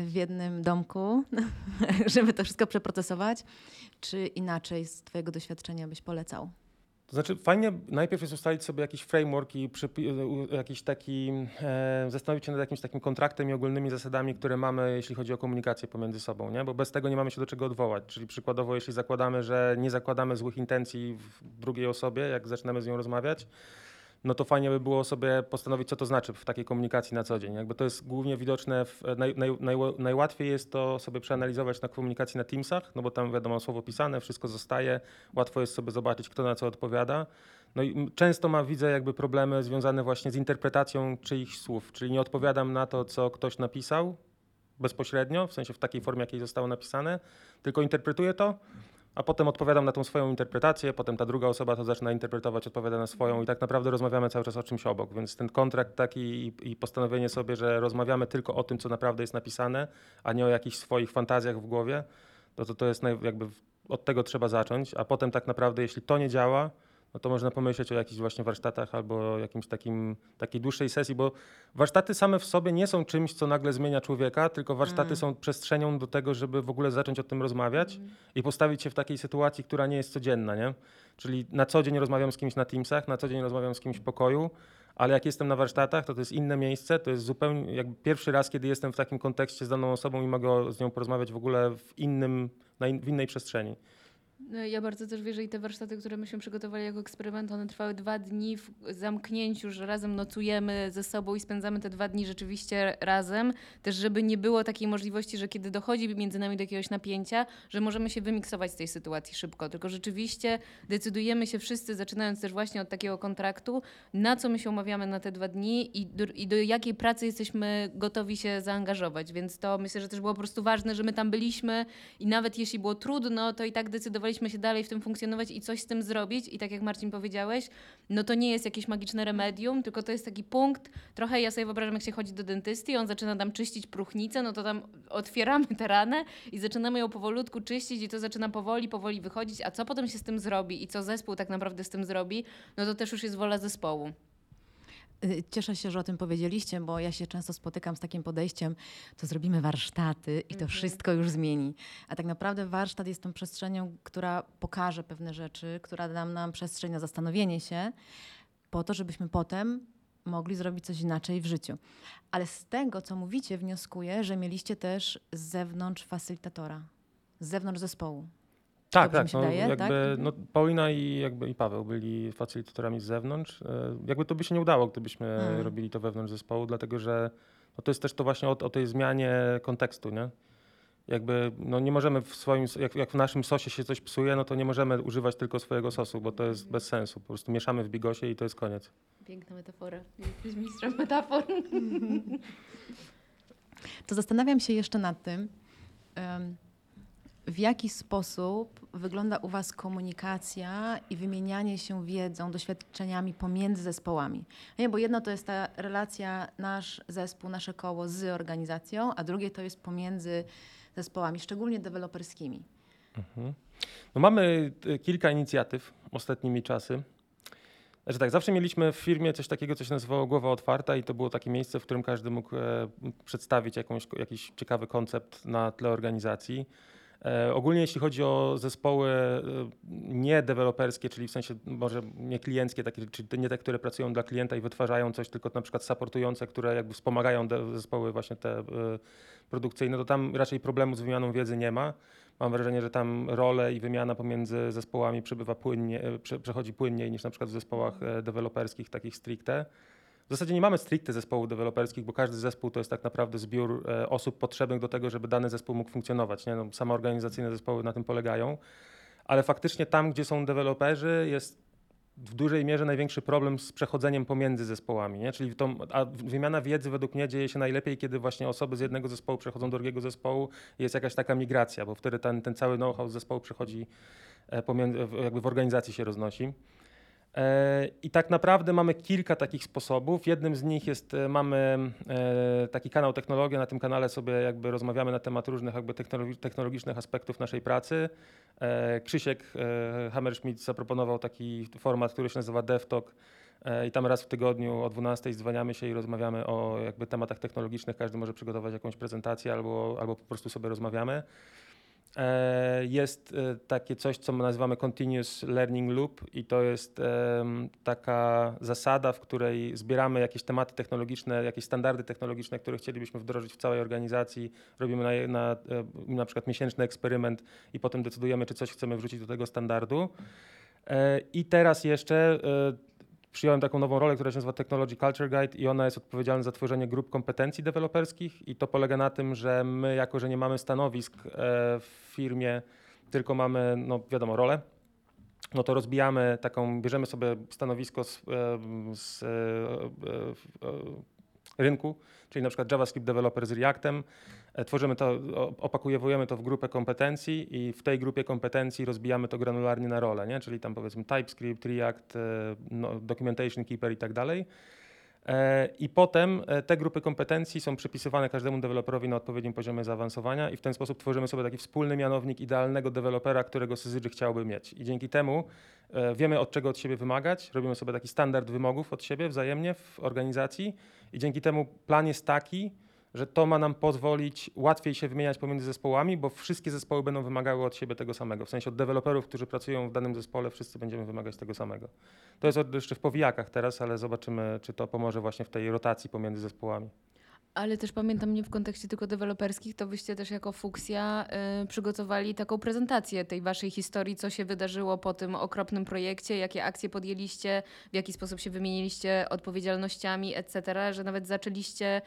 w jednym domku, [LAUGHS] żeby to wszystko przeprocesować? Czy inaczej z Twojego doświadczenia byś polecał? To znaczy, fajnie najpierw jest ustalić sobie jakiś framework i u- jakiś taki, e, zastanowić się nad jakimś takim kontraktem i ogólnymi zasadami, które mamy, jeśli chodzi o komunikację pomiędzy sobą, nie? bo bez tego nie mamy się do czego odwołać. Czyli przykładowo, jeśli zakładamy, że nie zakładamy złych intencji w drugiej osobie, jak zaczynamy z nią rozmawiać, no to fajnie by było sobie postanowić, co to znaczy w takiej komunikacji na co dzień. Jakby to jest głównie widoczne, w, naj, naj, naj, najłatwiej jest to sobie przeanalizować na komunikacji na Teamsach, no bo tam wiadomo słowo pisane, wszystko zostaje, łatwo jest sobie zobaczyć, kto na co odpowiada. No i często ma, widzę jakby problemy związane właśnie z interpretacją czyichś słów, czyli nie odpowiadam na to, co ktoś napisał bezpośrednio, w sensie w takiej formie, jakiej zostało napisane, tylko interpretuję to, a potem odpowiadam na tą swoją interpretację, potem ta druga osoba to zaczyna interpretować, odpowiada na swoją i tak naprawdę rozmawiamy cały czas o czymś obok, więc ten kontrakt taki i, postanowienie sobie, że rozmawiamy tylko o tym, co naprawdę jest napisane, a nie o jakichś swoich fantazjach w głowie, to to, to jest jakby od tego trzeba zacząć, a potem tak naprawdę jeśli to nie działa, no to można pomyśleć o jakichś właśnie warsztatach albo o jakimś takim, takiej dłuższej sesji, bo warsztaty same w sobie nie są czymś, co nagle zmienia człowieka, tylko warsztaty Mm. są przestrzenią do tego, żeby w ogóle zacząć o tym rozmawiać i postawić się w takiej sytuacji, która nie jest codzienna, nie? Czyli na co dzień rozmawiam z kimś na Teamsach, na co dzień rozmawiam z kimś w pokoju, ale jak jestem na warsztatach, to to jest inne miejsce, to jest zupełnie jakby pierwszy raz, kiedy jestem w takim kontekście z daną osobą i mogę z nią porozmawiać w ogóle w innym, in, w innej przestrzeni. No, ja bardzo też wierzę i te warsztaty, które myśmy przygotowali jako eksperyment, one trwały dwa dni w zamknięciu, że razem nocujemy ze sobą i spędzamy te dwa dni rzeczywiście razem. Też żeby nie było takiej możliwości, że kiedy dochodzi między nami do jakiegoś napięcia, że możemy się wymiksować z tej sytuacji szybko. Tylko rzeczywiście decydujemy się wszyscy, zaczynając też właśnie od takiego kontraktu, na co my się umawiamy na te dwa dni i do, i do jakiej pracy jesteśmy gotowi się zaangażować. Więc to myślę, że też było po prostu ważne, że my tam byliśmy i nawet jeśli było trudno, to i tak decydowaliśmy się dalej w tym funkcjonować i coś z tym zrobić. I tak jak Marcin powiedziałeś, no to nie jest jakieś magiczne remedium, tylko to jest taki punkt, trochę ja sobie wyobrażam, jak się chodzi do dentysty on zaczyna tam czyścić próchnicę, no to tam otwieramy tę ranę i zaczynamy ją powolutku czyścić i to zaczyna powoli, powoli wychodzić, a co potem się z tym zrobi i co zespół tak naprawdę z tym zrobi, no to też już jest wola zespołu. Y, Cieszę się, że o tym powiedzieliście, bo ja się często spotykam z takim podejściem, to zrobimy warsztaty i to Mhm. wszystko już zmieni. A tak naprawdę warsztat jest tą przestrzenią, która pokaże pewne rzeczy, która da nam przestrzeń na zastanowienie się, po to, żebyśmy potem mogli zrobić coś inaczej w życiu. Ale z tego, co mówicie, wnioskuję, że mieliście też z zewnątrz facylitatora, z zewnątrz zespołu. Tak, Dobrze tak. No, daje, jakby, tak? No, Paulina i, jakby, i Paweł byli facylitatorami z zewnątrz. E, Jakby to by się nie udało, gdybyśmy Mm. robili to wewnątrz zespołu, dlatego że no, to jest też to właśnie o, o tej zmianie kontekstu, nie? Jakby no, nie możemy w swoim, jak, jak w naszym sosie się coś psuje, no to nie możemy używać tylko swojego sosu, bo to jest bez sensu. Po prostu mieszamy w bigosie i to jest koniec. Piękna metafora. Jesteś mistrzem metafor. [LAUGHS] To zastanawiam się jeszcze nad tym, w jaki sposób wygląda u Was komunikacja i wymienianie się wiedzą, doświadczeniami pomiędzy zespołami. Nie, bo jedno to jest ta relacja nasz zespół, nasze koło z organizacją, a drugie to jest pomiędzy zespołami, szczególnie deweloperskimi. Mhm. No mamy y, kilka inicjatyw ostatnimi czasy. Znaczy tak, zawsze mieliśmy w firmie coś takiego, co się nazywało Głowa Otwarta i to było takie miejsce, w którym każdy mógł e, przedstawić jakąś, jakiś ciekawy koncept na tle organizacji. E, ogólnie jeśli chodzi o zespoły e, nie deweloperskie, czyli w sensie może nie klienckie, takie, czyli nie te, które pracują dla klienta i wytwarzają coś, tylko na przykład supportujące, które jakby wspomagają zespoły właśnie te e, produkcyjne, to tam raczej problemu z wymianą wiedzy nie ma. Mam wrażenie, że tam role i wymiana pomiędzy zespołami przebywa płynnie, prze, przechodzi płynniej niż na przykład w zespołach deweloperskich, takich stricte. W zasadzie nie mamy stricte zespołów deweloperskich, bo każdy zespół to jest tak naprawdę zbiór e, osób potrzebnych do tego, żeby dany zespół mógł funkcjonować. Nie? No, organizacyjne zespoły na tym polegają, ale faktycznie tam, gdzie są deweloperzy, jest w dużej mierze największy problem z przechodzeniem pomiędzy zespołami. Nie? Czyli a wymiana wiedzy według mnie dzieje się najlepiej, kiedy właśnie osoby z jednego zespołu przechodzą do drugiego zespołu i jest jakaś taka migracja, bo wtedy ten, ten cały know-how z zespołu przechodzi e, pomiędzy, jakby w organizacji się roznosi. E, I tak naprawdę mamy kilka takich sposobów. Jednym z nich jest, e, mamy e, taki kanał Technologia. Na tym kanale sobie jakby rozmawiamy na temat różnych jakby technologi- technologicznych aspektów naszej pracy. Krzysiek Hammerschmidt zaproponował taki format, który się nazywa DevTalk. I tam raz w tygodniu o 12 zwaniamy się i rozmawiamy o jakby tematach technologicznych. Każdy może przygotować jakąś prezentację albo, albo po prostu sobie rozmawiamy. E, Jest e, takie coś, co my nazywamy Continuous Learning Loop i to jest taka zasada, w której zbieramy jakieś tematy technologiczne, jakieś standardy technologiczne, które chcielibyśmy wdrożyć w całej organizacji. Robimy na, na, e, na przykład miesięczny eksperyment i potem decydujemy, czy coś chcemy wrzucić do tego standardu. I teraz jeszcze przyjąłem taką nową rolę, która się nazywa Technology Culture Guide i ona jest odpowiedzialna za tworzenie grup kompetencji deweloperskich i to polega na tym, że my, jako że nie mamy stanowisk e, w firmie, tylko mamy, no wiadomo, rolę, no to rozbijamy taką, bierzemy sobie stanowisko z, e, z e, rynku, czyli na przykład JavaScript developer z Reactem, tworzymy to, opakujemy to w grupę kompetencji i w tej grupie kompetencji rozbijamy to granularnie na role, nie? czyli tam powiedzmy TypeScript, React, e, no, Documentation Keeper i tak dalej. E, I potem e, te grupy kompetencji są przypisywane każdemu deweloperowi na odpowiednim poziomie zaawansowania i w ten sposób tworzymy sobie taki wspólny mianownik idealnego dewelopera, którego Syzygy chciałby mieć. I dzięki temu e, wiemy od czego od siebie wymagać, robimy sobie taki standard wymogów od siebie wzajemnie w organizacji i dzięki temu plan jest taki, że to ma nam pozwolić łatwiej się wymieniać pomiędzy zespołami, bo wszystkie zespoły będą wymagały od siebie tego samego. W sensie od deweloperów, którzy pracują w danym zespole, wszyscy będziemy wymagać tego samego. To jest jeszcze w powijakach teraz, ale zobaczymy, czy to pomoże właśnie w tej rotacji pomiędzy zespołami. Ale też pamiętam, nie w kontekście tylko deweloperskich, to wyście też jako Fuksja y, przygotowali taką prezentację tej waszej historii, co się wydarzyło po tym okropnym projekcie, jakie akcje podjęliście, w jaki sposób się wymieniliście odpowiedzialnościami, etc., że nawet zaczęliście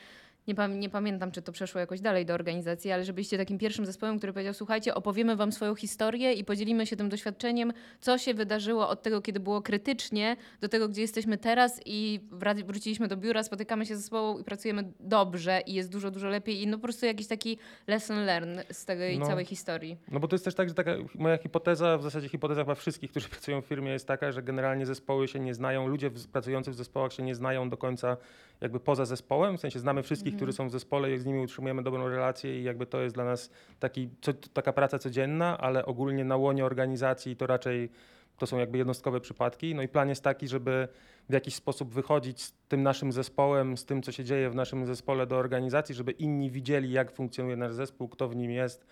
nie, pam- nie pamiętam, czy to przeszło jakoś dalej do organizacji, ale że byliście takim pierwszym zespołem, który powiedział: Słuchajcie, opowiemy Wam swoją historię i podzielimy się tym doświadczeniem, co się wydarzyło od tego, kiedy było krytycznie, do tego, gdzie jesteśmy teraz i wróciliśmy do biura, spotykamy się ze sobą i pracujemy dobrze i jest dużo, dużo lepiej. I no po prostu jakiś taki lesson learned z tej No. całej historii. No bo to jest też tak, że taka moja hipoteza, w zasadzie hipoteza chyba wszystkich, którzy [LAUGHS] pracują w firmie jest taka, że generalnie zespoły się nie znają, ludzie pracujący w zespołach się nie znają do końca jakby poza zespołem, w sensie znamy wszystkich, którzy są w zespole i z nimi utrzymujemy dobrą relację i jakby to jest dla nas taki, co, taka praca codzienna, ale ogólnie na łonie organizacji to raczej to są jakby jednostkowe przypadki. No i plan jest taki, żeby w jakiś sposób wychodzić z tym naszym zespołem, z tym, co się dzieje w naszym zespole do organizacji, żeby inni widzieli, jak funkcjonuje nasz zespół, kto w nim jest,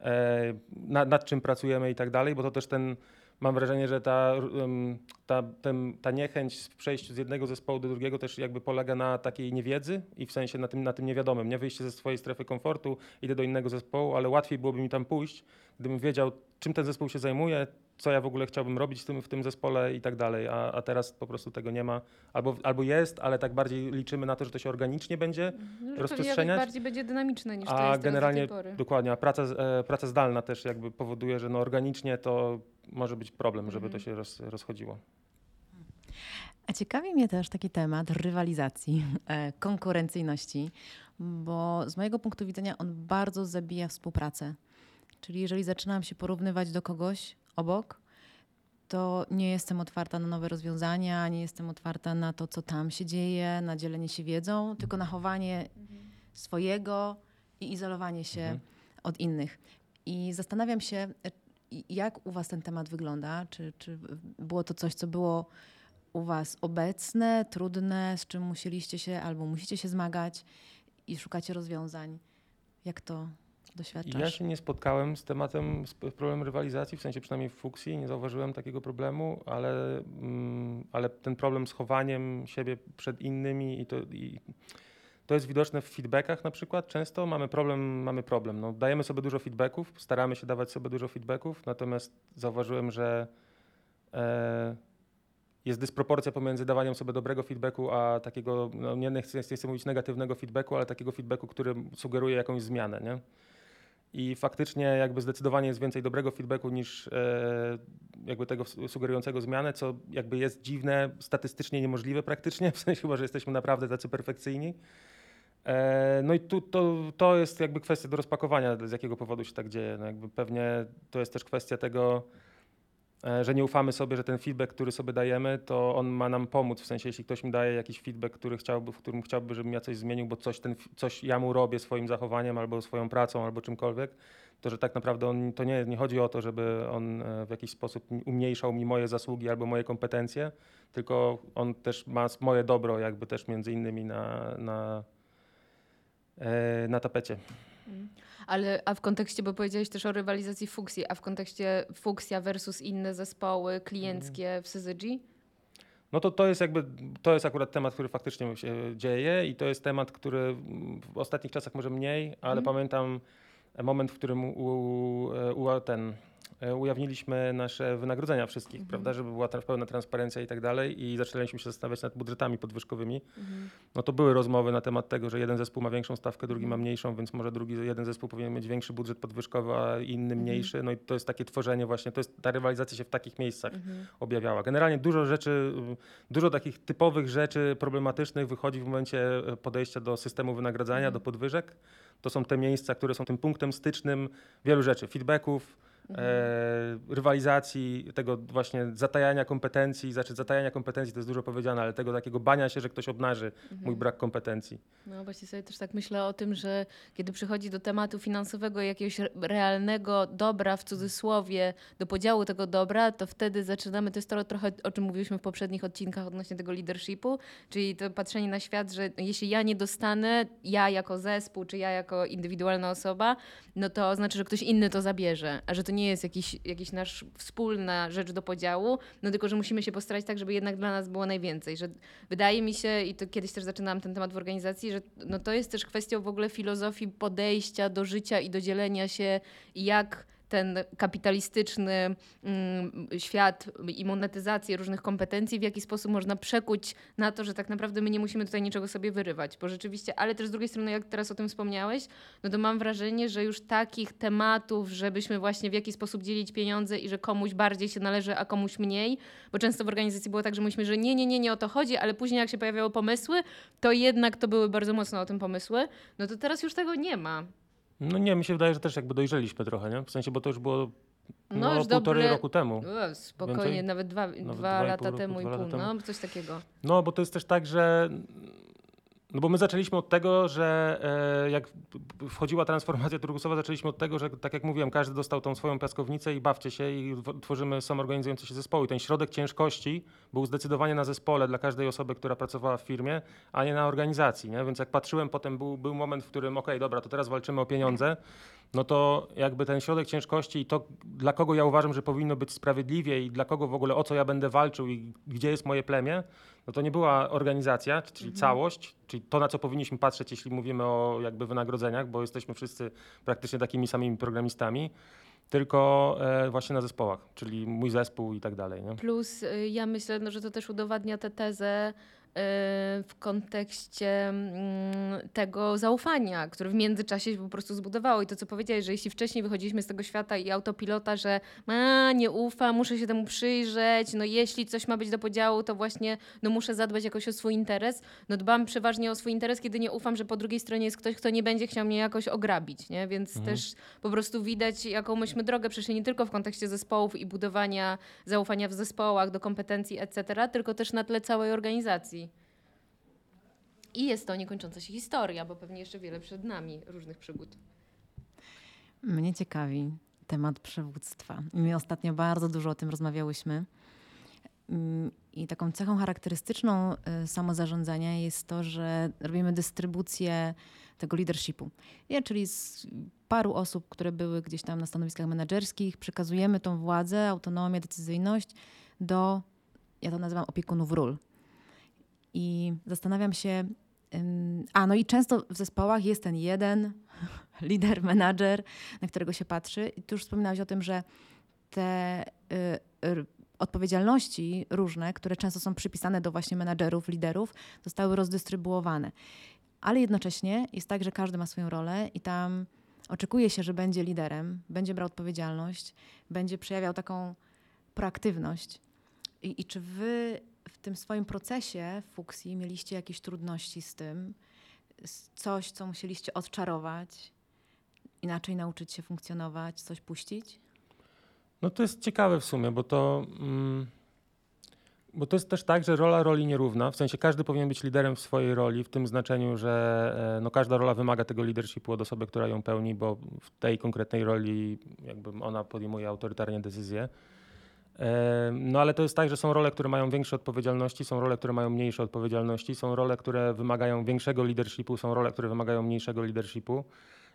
e, nad, nad czym pracujemy i tak dalej, bo to też ten, mam wrażenie, że ta, ta, ten, ta niechęć w przejściu z jednego zespołu do drugiego też jakby polega na takiej niewiedzy i w sensie na tym, na tym niewiadomym, nie wyjście ze swojej strefy komfortu, idę do innego zespołu, ale łatwiej byłoby mi tam pójść, gdybym wiedział, czym ten zespół się zajmuje, co ja w ogóle chciałbym robić w tym, w tym zespole i tak dalej, a, a teraz po prostu tego nie ma. Albo, albo jest, ale tak bardziej liczymy na to, że to się organicznie będzie No, rozprzestrzeniać, bardziej będzie dynamiczne niż to a jest generalnie do dokładnie, a praca, e, praca zdalna też jakby powoduje, że no organicznie to może być problem, żeby to Mhm. się roz, rozchodziło. A ciekawi mnie też taki temat rywalizacji, [LAUGHS] e, konkurencyjności, bo z mojego punktu widzenia on bardzo zabija współpracę. Czyli jeżeli zaczynam się porównywać do kogoś obok, to nie jestem otwarta na nowe rozwiązania, nie jestem otwarta na to, co tam się dzieje, na dzielenie się wiedzą, tylko na chowanie swojego i izolowanie się Mhm. od innych. I zastanawiam się, jak u Was ten temat wygląda? Czy, czy było to coś, co było u Was obecne, trudne, z czym musieliście się albo musicie się zmagać i szukacie rozwiązań? Jak to doświadczasz? Ja się nie spotkałem z tematem, z problemem rywalizacji, w sensie przynajmniej w Fuksji, nie zauważyłem takiego problemu, ale, mm, ale ten problem z chowaniem siebie przed innymi i to, i to jest widoczne w feedbackach na przykład. Często mamy problem, mamy problem. No, dajemy sobie dużo feedbacków, staramy się dawać sobie dużo feedbacków, natomiast zauważyłem, że e, jest dysproporcja pomiędzy dawaniem sobie dobrego feedbacku, a takiego, no nie, chcę, nie chcę mówić negatywnego feedbacku, ale takiego feedbacku, który sugeruje jakąś zmianę. Nie? I faktycznie jakby zdecydowanie jest więcej dobrego feedbacku niż e, jakby tego sugerującego zmianę, co jakby jest dziwne, statystycznie niemożliwe praktycznie, [LAUGHS] w sensie chyba, że jesteśmy naprawdę tacy perfekcyjni. E, no i tu, to, to jest jakby kwestia do rozpakowania, z jakiego powodu się tak dzieje. No jakby pewnie to jest też kwestia tego, e, że nie ufamy sobie, że ten feedback, który sobie dajemy, to on ma nam pomóc. W sensie, jeśli ktoś mi daje jakiś feedback, który chciałby, w którym chciałby, żebym ja coś zmienił, bo coś, ten, coś ja mu robię swoim zachowaniem, albo swoją pracą, albo czymkolwiek, to że tak naprawdę on, to nie, nie chodzi o to, żeby on e, w jakiś sposób umniejszał mi moje zasługi albo moje kompetencje, tylko on też ma moje dobro jakby też między innymi na, na, na tapecie. Mm. Ale a w kontekście, bo powiedziałeś też o rywalizacji Fuksji, a w kontekście Fuksja versus inne zespoły klienckie w Syzygy? No to to jest jakby, to jest akurat temat, który faktycznie się dzieje i to jest temat, który mm, w ostatnich czasach może mniej, ale Mhm. pamiętam moment, w którym u, u, ten, e, ujawniliśmy nasze wynagrodzenia wszystkich, Mhm. prawda, żeby była pełna transparencja i tak dalej i zaczęliśmy się zastanawiać nad budżetami podwyżkowymi. Mhm. No to były rozmowy na temat tego, że jeden zespół ma większą stawkę, drugi ma Mhm. mniejszą, więc może drugi, jeden zespół powinien mieć większy budżet podwyżkowy, a inny Mhm. mniejszy. No i to jest takie tworzenie właśnie, to jest, ta rywalizacja się w takich miejscach Mhm. objawiała. Generalnie dużo rzeczy, y, dużo takich typowych rzeczy problematycznych wychodzi w momencie e, podejścia do systemu wynagradzania, do podwyżek. To są te miejsca, które są tym punktem stycznym wielu rzeczy, feedbacków, Mhm. e, rywalizacji, tego właśnie zatajania kompetencji, znaczy zatajania kompetencji to jest dużo powiedziane, ale tego takiego bania się, że ktoś obnaży mój Mhm. brak kompetencji. No właśnie sobie też tak myślę o tym, że kiedy przychodzi do tematu finansowego i jakiegoś re- realnego dobra w cudzysłowie, do podziału tego dobra, to wtedy zaczynamy, to jest to trochę o czym mówiliśmy w poprzednich odcinkach odnośnie tego leadershipu, czyli to patrzenie na świat, że jeśli ja nie dostanę, ja jako zespół, czy ja jako indywidualna osoba, no to oznacza, że ktoś inny to zabierze, a że to nie jest jakiś, jakiś nasz wspólna rzecz do podziału, no tylko, że musimy się postarać tak, żeby jednak dla nas było najwięcej, że wydaje mi się, i to kiedyś też zaczynałam ten temat w organizacji, że no to jest też kwestią w ogóle filozofii podejścia do życia i do dzielenia się, i jak ten kapitalistyczny mm, świat i monetyzację różnych kompetencji, w jaki sposób można przekuć na to, że tak naprawdę my nie musimy tutaj niczego sobie wyrywać, bo rzeczywiście, ale też z drugiej strony, jak teraz o tym wspomniałeś, no to mam wrażenie, że już takich tematów, żebyśmy właśnie w jaki sposób dzielić pieniądze i że komuś bardziej się należy, a komuś mniej, bo często w organizacji było tak, że myśmy, że nie, nie, nie, nie o to chodzi, ale później jak się pojawiały pomysły, to jednak to były bardzo mocno o tym pomysły, no to teraz już tego nie ma. No nie, mi się wydaje, że też jakby dojrzeliśmy trochę, nie? W sensie, bo to już było No, no, już półtorej dobre- roku temu. O, spokojnie, Więcej? nawet dwa, Nawet dwa dwa i pół lata roku, temu i pół, temu. no coś takiego. No, bo to jest też tak, że No bo my zaczęliśmy od tego, że e, jak wchodziła transformacja turkusowa, zaczęliśmy od tego, że tak jak mówiłem, każdy dostał tą swoją piaskownicę i bawcie się i tworzymy samoorganizujące się zespoły. Ten środek ciężkości był zdecydowanie na zespole dla każdej osoby, która pracowała w firmie, a nie na organizacji. Nie? Więc jak patrzyłem, potem był, był moment, w którym okej, dobra, to teraz walczymy o pieniądze, no to jakby ten środek ciężkości i to, dla kogo ja uważam, że powinno być sprawiedliwie i dla kogo w ogóle, o co ja będę walczył i gdzie jest moje plemię, no to nie była organizacja, czyli całość, czyli to, na co powinniśmy patrzeć, jeśli mówimy o jakby wynagrodzeniach, bo jesteśmy wszyscy praktycznie takimi samymi programistami, tylko e, właśnie na zespołach, czyli mój zespół i tak dalej. Nie? Plus y, ja myślę, no, że to też udowadnia tę tezę w kontekście mm, tego zaufania, które w międzyczasie się po prostu zbudowało. I to, co powiedziałeś, że jeśli wcześniej wychodziliśmy z tego świata i autopilota, że a, nie ufam, muszę się temu przyjrzeć, no jeśli coś ma być do podziału, to właśnie no, muszę zadbać jakoś o swój interes. No dbam przeważnie o swój interes, kiedy nie ufam, że po drugiej stronie jest ktoś, kto nie będzie chciał mnie jakoś ograbić, nie? Więc też po prostu widać, jaką myśmy drogę przeszli nie tylko w kontekście zespołów i budowania zaufania w zespołach, do kompetencji, etc., tylko też na tle całej organizacji. I jest to niekończąca się historia, bo pewnie jeszcze wiele przed nami różnych przygód. Mnie ciekawi temat przywództwa. My ostatnio bardzo dużo o tym rozmawiałyśmy. Mm, I taką cechą charakterystyczną y, samozarządzania jest to, że robimy dystrybucję tego leadershipu. Nie, czyli z paru osób, które były gdzieś tam na stanowiskach menedżerskich, przekazujemy tą władzę, autonomię, decyzyjność do, ja to nazywam opiekunów ról. I zastanawiam się, a no i często w zespołach jest ten jeden [LAUGHS] lider, menadżer, na którego się patrzy. I tu już wspominałaś o tym, że te y, y, odpowiedzialności różne, które często są przypisane do właśnie menadżerów, liderów, zostały rozdystrybuowane. Ale jednocześnie jest tak, że każdy ma swoją rolę i tam oczekuje się, że będzie liderem, będzie brał odpowiedzialność, będzie przejawiał taką proaktywność. I, i czy wy tym swoim procesie fuksji mieliście jakieś trudności z tym? Coś, co musieliście odczarować? Inaczej nauczyć się funkcjonować, coś puścić? No to jest ciekawe w sumie, bo to, mm, bo to jest też tak, że rola roli nierówna. W sensie każdy powinien być liderem w swojej roli, w tym znaczeniu, że e, no, każda rola wymaga tego leadershipu od osoby, która ją pełni, bo w tej konkretnej roli jakby ona podejmuje autorytarnie decyzje. No ale to jest tak, że są role, które mają większe odpowiedzialności, są role, które mają mniejsze odpowiedzialności, są role, które wymagają większego leadershipu, są role, które wymagają mniejszego leadershipu.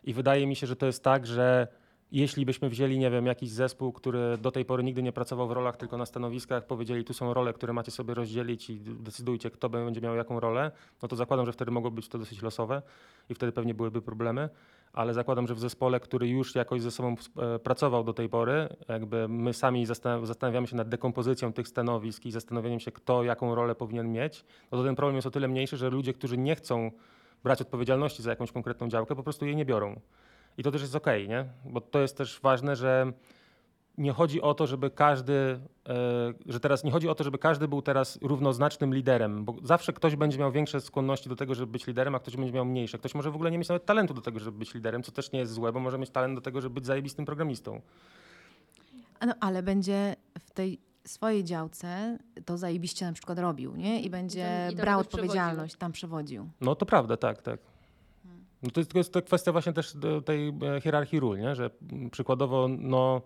I wydaje mi się, że to jest tak, że jeśli byśmy wzięli, nie wiem, jakiś zespół, który do tej pory nigdy nie pracował w rolach, tylko na stanowiskach, powiedzieli, tu są role, które macie sobie rozdzielić i decydujcie, kto będzie miał jaką rolę, no to zakładam, że wtedy mogło być to dosyć losowe i wtedy pewnie byłyby problemy, ale zakładam, że w zespole, który już jakoś ze sobą e, pracował do tej pory, jakby my sami zastan- zastanawiamy się nad dekompozycją tych stanowisk i zastanowieniem się, kto jaką rolę powinien mieć, no to ten problem jest o tyle mniejszy, że ludzie, którzy nie chcą brać odpowiedzialności za jakąś konkretną działkę, po prostu jej nie biorą. I to też jest okej, nie? Bo to jest też ważne, że nie chodzi o to, żeby każdy, e, że teraz nie chodzi o to, żeby każdy był teraz równoznacznym liderem, bo zawsze ktoś będzie miał większe skłonności do tego, żeby być liderem, a ktoś będzie miał mniejsze. Ktoś może w ogóle nie mieć nawet talentu do tego, żeby być liderem, co też nie jest złe, bo może mieć talent do tego, żeby być zajebistym programistą. No, ale będzie w tej swojej działce to zajebiście na przykład robił, nie? I będzie tam- i tam brał odpowiedzialność, tam przewodził. No to prawda, tak, tak. No to jest, to jest to kwestia właśnie też tej e, hierarchii ról, nie? że przykładowo, no,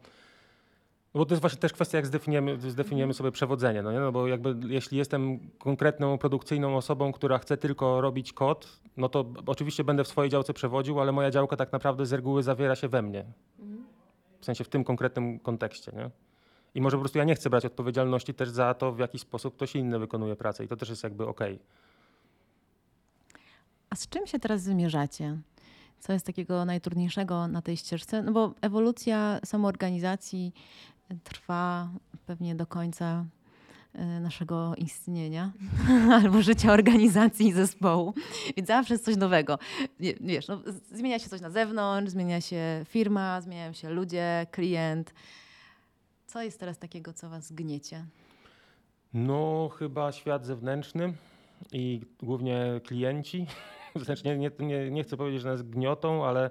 no bo to jest właśnie też kwestia, jak zdefiniujemy, zdefiniujemy sobie przewodzenie, no, nie? no bo jakby jeśli jestem konkretną, produkcyjną osobą, która chce tylko robić kod, no to oczywiście będę w swojej działce przewodził, ale moja działka tak naprawdę z reguły zawiera się we mnie. W sensie w tym konkretnym kontekście, nie? I może po prostu ja nie chcę brać odpowiedzialności też za to, w jaki sposób ktoś inny wykonuje pracę i to też jest jakby okej. A z czym się teraz zmierzacie? Co jest takiego najtrudniejszego na tej ścieżce? No bo ewolucja samoorganizacji trwa pewnie do końca e, naszego istnienia [LAUGHS] albo życia organizacji i zespołu. Więc zawsze jest coś nowego. Wiesz, no, zmienia się coś na zewnątrz, zmienia się firma, zmieniają się ludzie, klient. Co jest teraz takiego, co was gniecie? No, chyba świat zewnętrzny i głównie klienci. [LAUGHS] Znaczy, nie, nie, nie, chcę powiedzieć, że nas gniotą, ale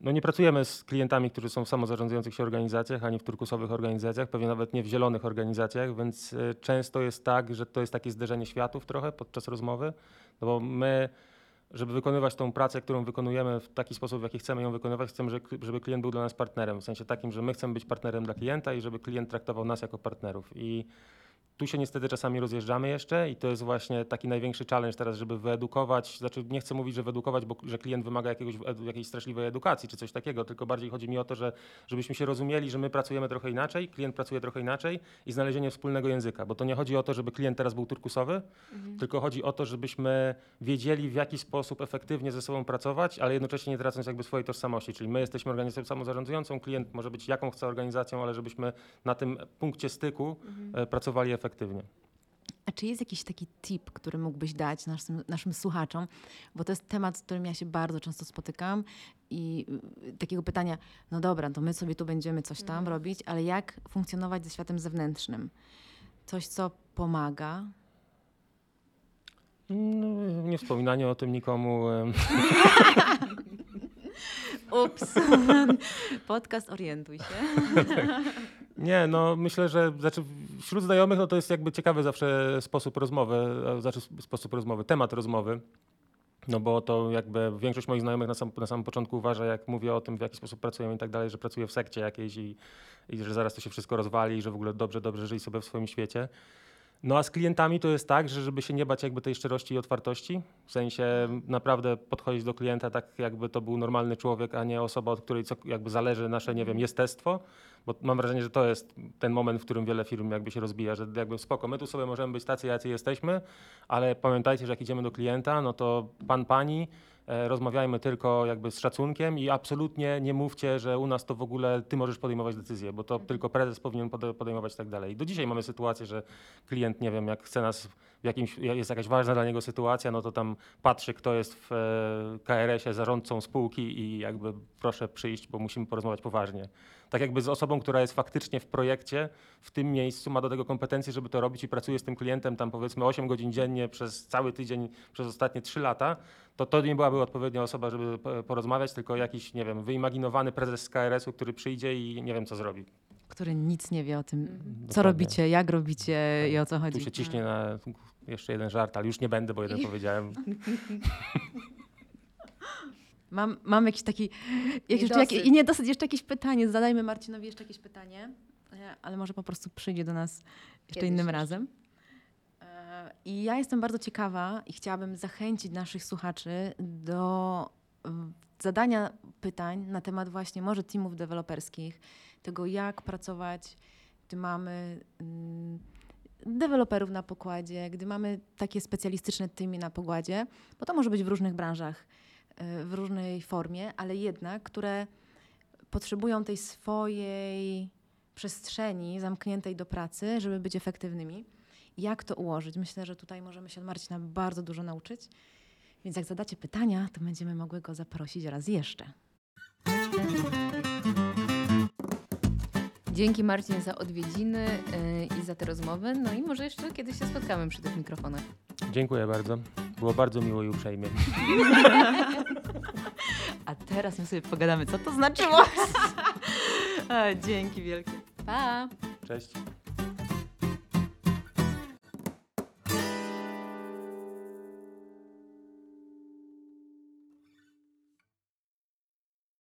no nie pracujemy z klientami, którzy są w samozarządzających się organizacjach, ani w turkusowych organizacjach, pewnie nawet nie w zielonych organizacjach, więc y, często jest tak, że to jest takie zderzenie światów trochę podczas rozmowy, no bo my żeby wykonywać tą pracę, którą wykonujemy w taki sposób, w jaki chcemy ją wykonywać, chcemy, że- żeby klient był dla nas partnerem, w sensie takim, że my chcemy być partnerem dla klienta i żeby klient traktował nas jako partnerów. I tu się niestety czasami rozjeżdżamy jeszcze i to jest właśnie taki największy challenge teraz, żeby wyedukować, znaczy nie chcę mówić, że wyedukować, bo że klient wymaga jakiegoś, jakiejś straszliwej edukacji czy coś takiego, tylko bardziej chodzi mi o to, że żebyśmy się rozumieli, że my pracujemy trochę inaczej, klient pracuje trochę inaczej i znalezienie wspólnego języka, bo to nie chodzi o to, żeby klient teraz był turkusowy, tylko chodzi o to, żebyśmy wiedzieli w jaki sposób efektywnie ze sobą pracować, ale jednocześnie nie tracąc jakby swojej tożsamości, czyli my jesteśmy organizacją samozarządzającą, klient może być jaką chce organizacją, ale żebyśmy na tym punkcie styku e, pracowali efektywnie. A czy jest jakiś taki tip, który mógłbyś dać naszym, naszym słuchaczom? Bo to jest temat, z którym ja się bardzo często spotykam i y, takiego pytania, no dobra, to my sobie tu będziemy coś tam robić, ale jak funkcjonować ze światem zewnętrznym? Coś, co pomaga? No, nie wspominanie o tym nikomu. [LAUGHS] Ups. [LAUGHS] Podcast Orientuj się. [LAUGHS] Nie, no myślę, że znaczy wśród znajomych no to jest jakby ciekawy zawsze sposób rozmowy, znaczy sp- sposób rozmowy, temat rozmowy. No bo to jakby większość moich znajomych na, sam, na samym początku uważa, jak mówię o tym, w jaki sposób pracujemy i tak dalej, że pracuję w sekcie jakiejś i, i że zaraz to się wszystko rozwali i że w ogóle dobrze, dobrze żyj sobie w swoim świecie. No a z klientami to jest tak, że żeby się nie bać jakby tej szczerości i otwartości, w sensie naprawdę podchodzić do klienta tak jakby to był normalny człowiek, a nie osoba, od której co, jakby zależy nasze, nie wiem, jestestwo, bo mam wrażenie, że to jest ten moment, w którym wiele firm jakby się rozbija, że jakby spoko, my tu sobie możemy być tacy, jacy jesteśmy, ale pamiętajcie, że jak idziemy do klienta, no to pan, pani, rozmawiajmy tylko jakby z szacunkiem i absolutnie nie mówcie, że u nas to w ogóle ty możesz podejmować decyzje, bo to tylko prezes powinien pode- podejmować i tak dalej. Do dzisiaj mamy sytuację, że klient, nie wiem, jak chce nas jakimś, jest jakaś ważna dla niego sytuacja, no to tam patrzy, kto jest w e, KRS-ie zarządcą spółki i jakby proszę przyjść, bo musimy porozmawiać poważnie. Tak jakby z osobą, która jest faktycznie w projekcie, w tym miejscu, ma do tego kompetencje, żeby to robić i pracuje z tym klientem tam powiedzmy 8 godzin dziennie przez cały tydzień, przez ostatnie 3 lata, to to nie byłaby odpowiednia osoba, żeby po- porozmawiać, tylko jakiś, nie wiem, wyimaginowany prezes z KRS-u, który przyjdzie i nie wiem, co zrobi. Który nic nie wie o tym, co Dokładnie. robicie, jak robicie i o co Tu chodzi. się ciśnie na jeszcze jeden żart, ale już nie będę, bo jeden [LAUGHS] powiedziałem. Mam, mam jakiś taki. Jak jeszcze, Niedosyt. jak, I nie dosyć, jeszcze jakieś pytanie. Zadajmy Marcinowi jeszcze jakieś pytanie, e, ale może po prostu przyjdzie do nas jeszcze Kiedyś innym jeszcze. razem. E, I ja jestem bardzo ciekawa i chciałabym zachęcić naszych słuchaczy do zadania pytań na temat właśnie może teamów deweloperskich, tego jak pracować, gdy mamy mm, deweloperów na pokładzie, gdy mamy takie specjalistyczne teamy na pokładzie, bo to może być w różnych branżach, y, w różnej formie, ale jednak, które potrzebują tej swojej przestrzeni zamkniętej do pracy, żeby być efektywnymi. Jak to ułożyć? Myślę, że tutaj możemy się od Marcina bardzo dużo nauczyć. Więc jak zadacie pytania, to będziemy mogły go zaprosić raz jeszcze. Dzięki Marcin za odwiedziny yy, i za te rozmowy. No i może jeszcze kiedyś się spotkamy przy tych mikrofonach. Dziękuję bardzo. Było bardzo miło i uprzejmie. [LAUGHS] A teraz my sobie pogadamy, co to znaczyło. [LAUGHS] [LAUGHS] Dzięki wielkie. Pa! Cześć.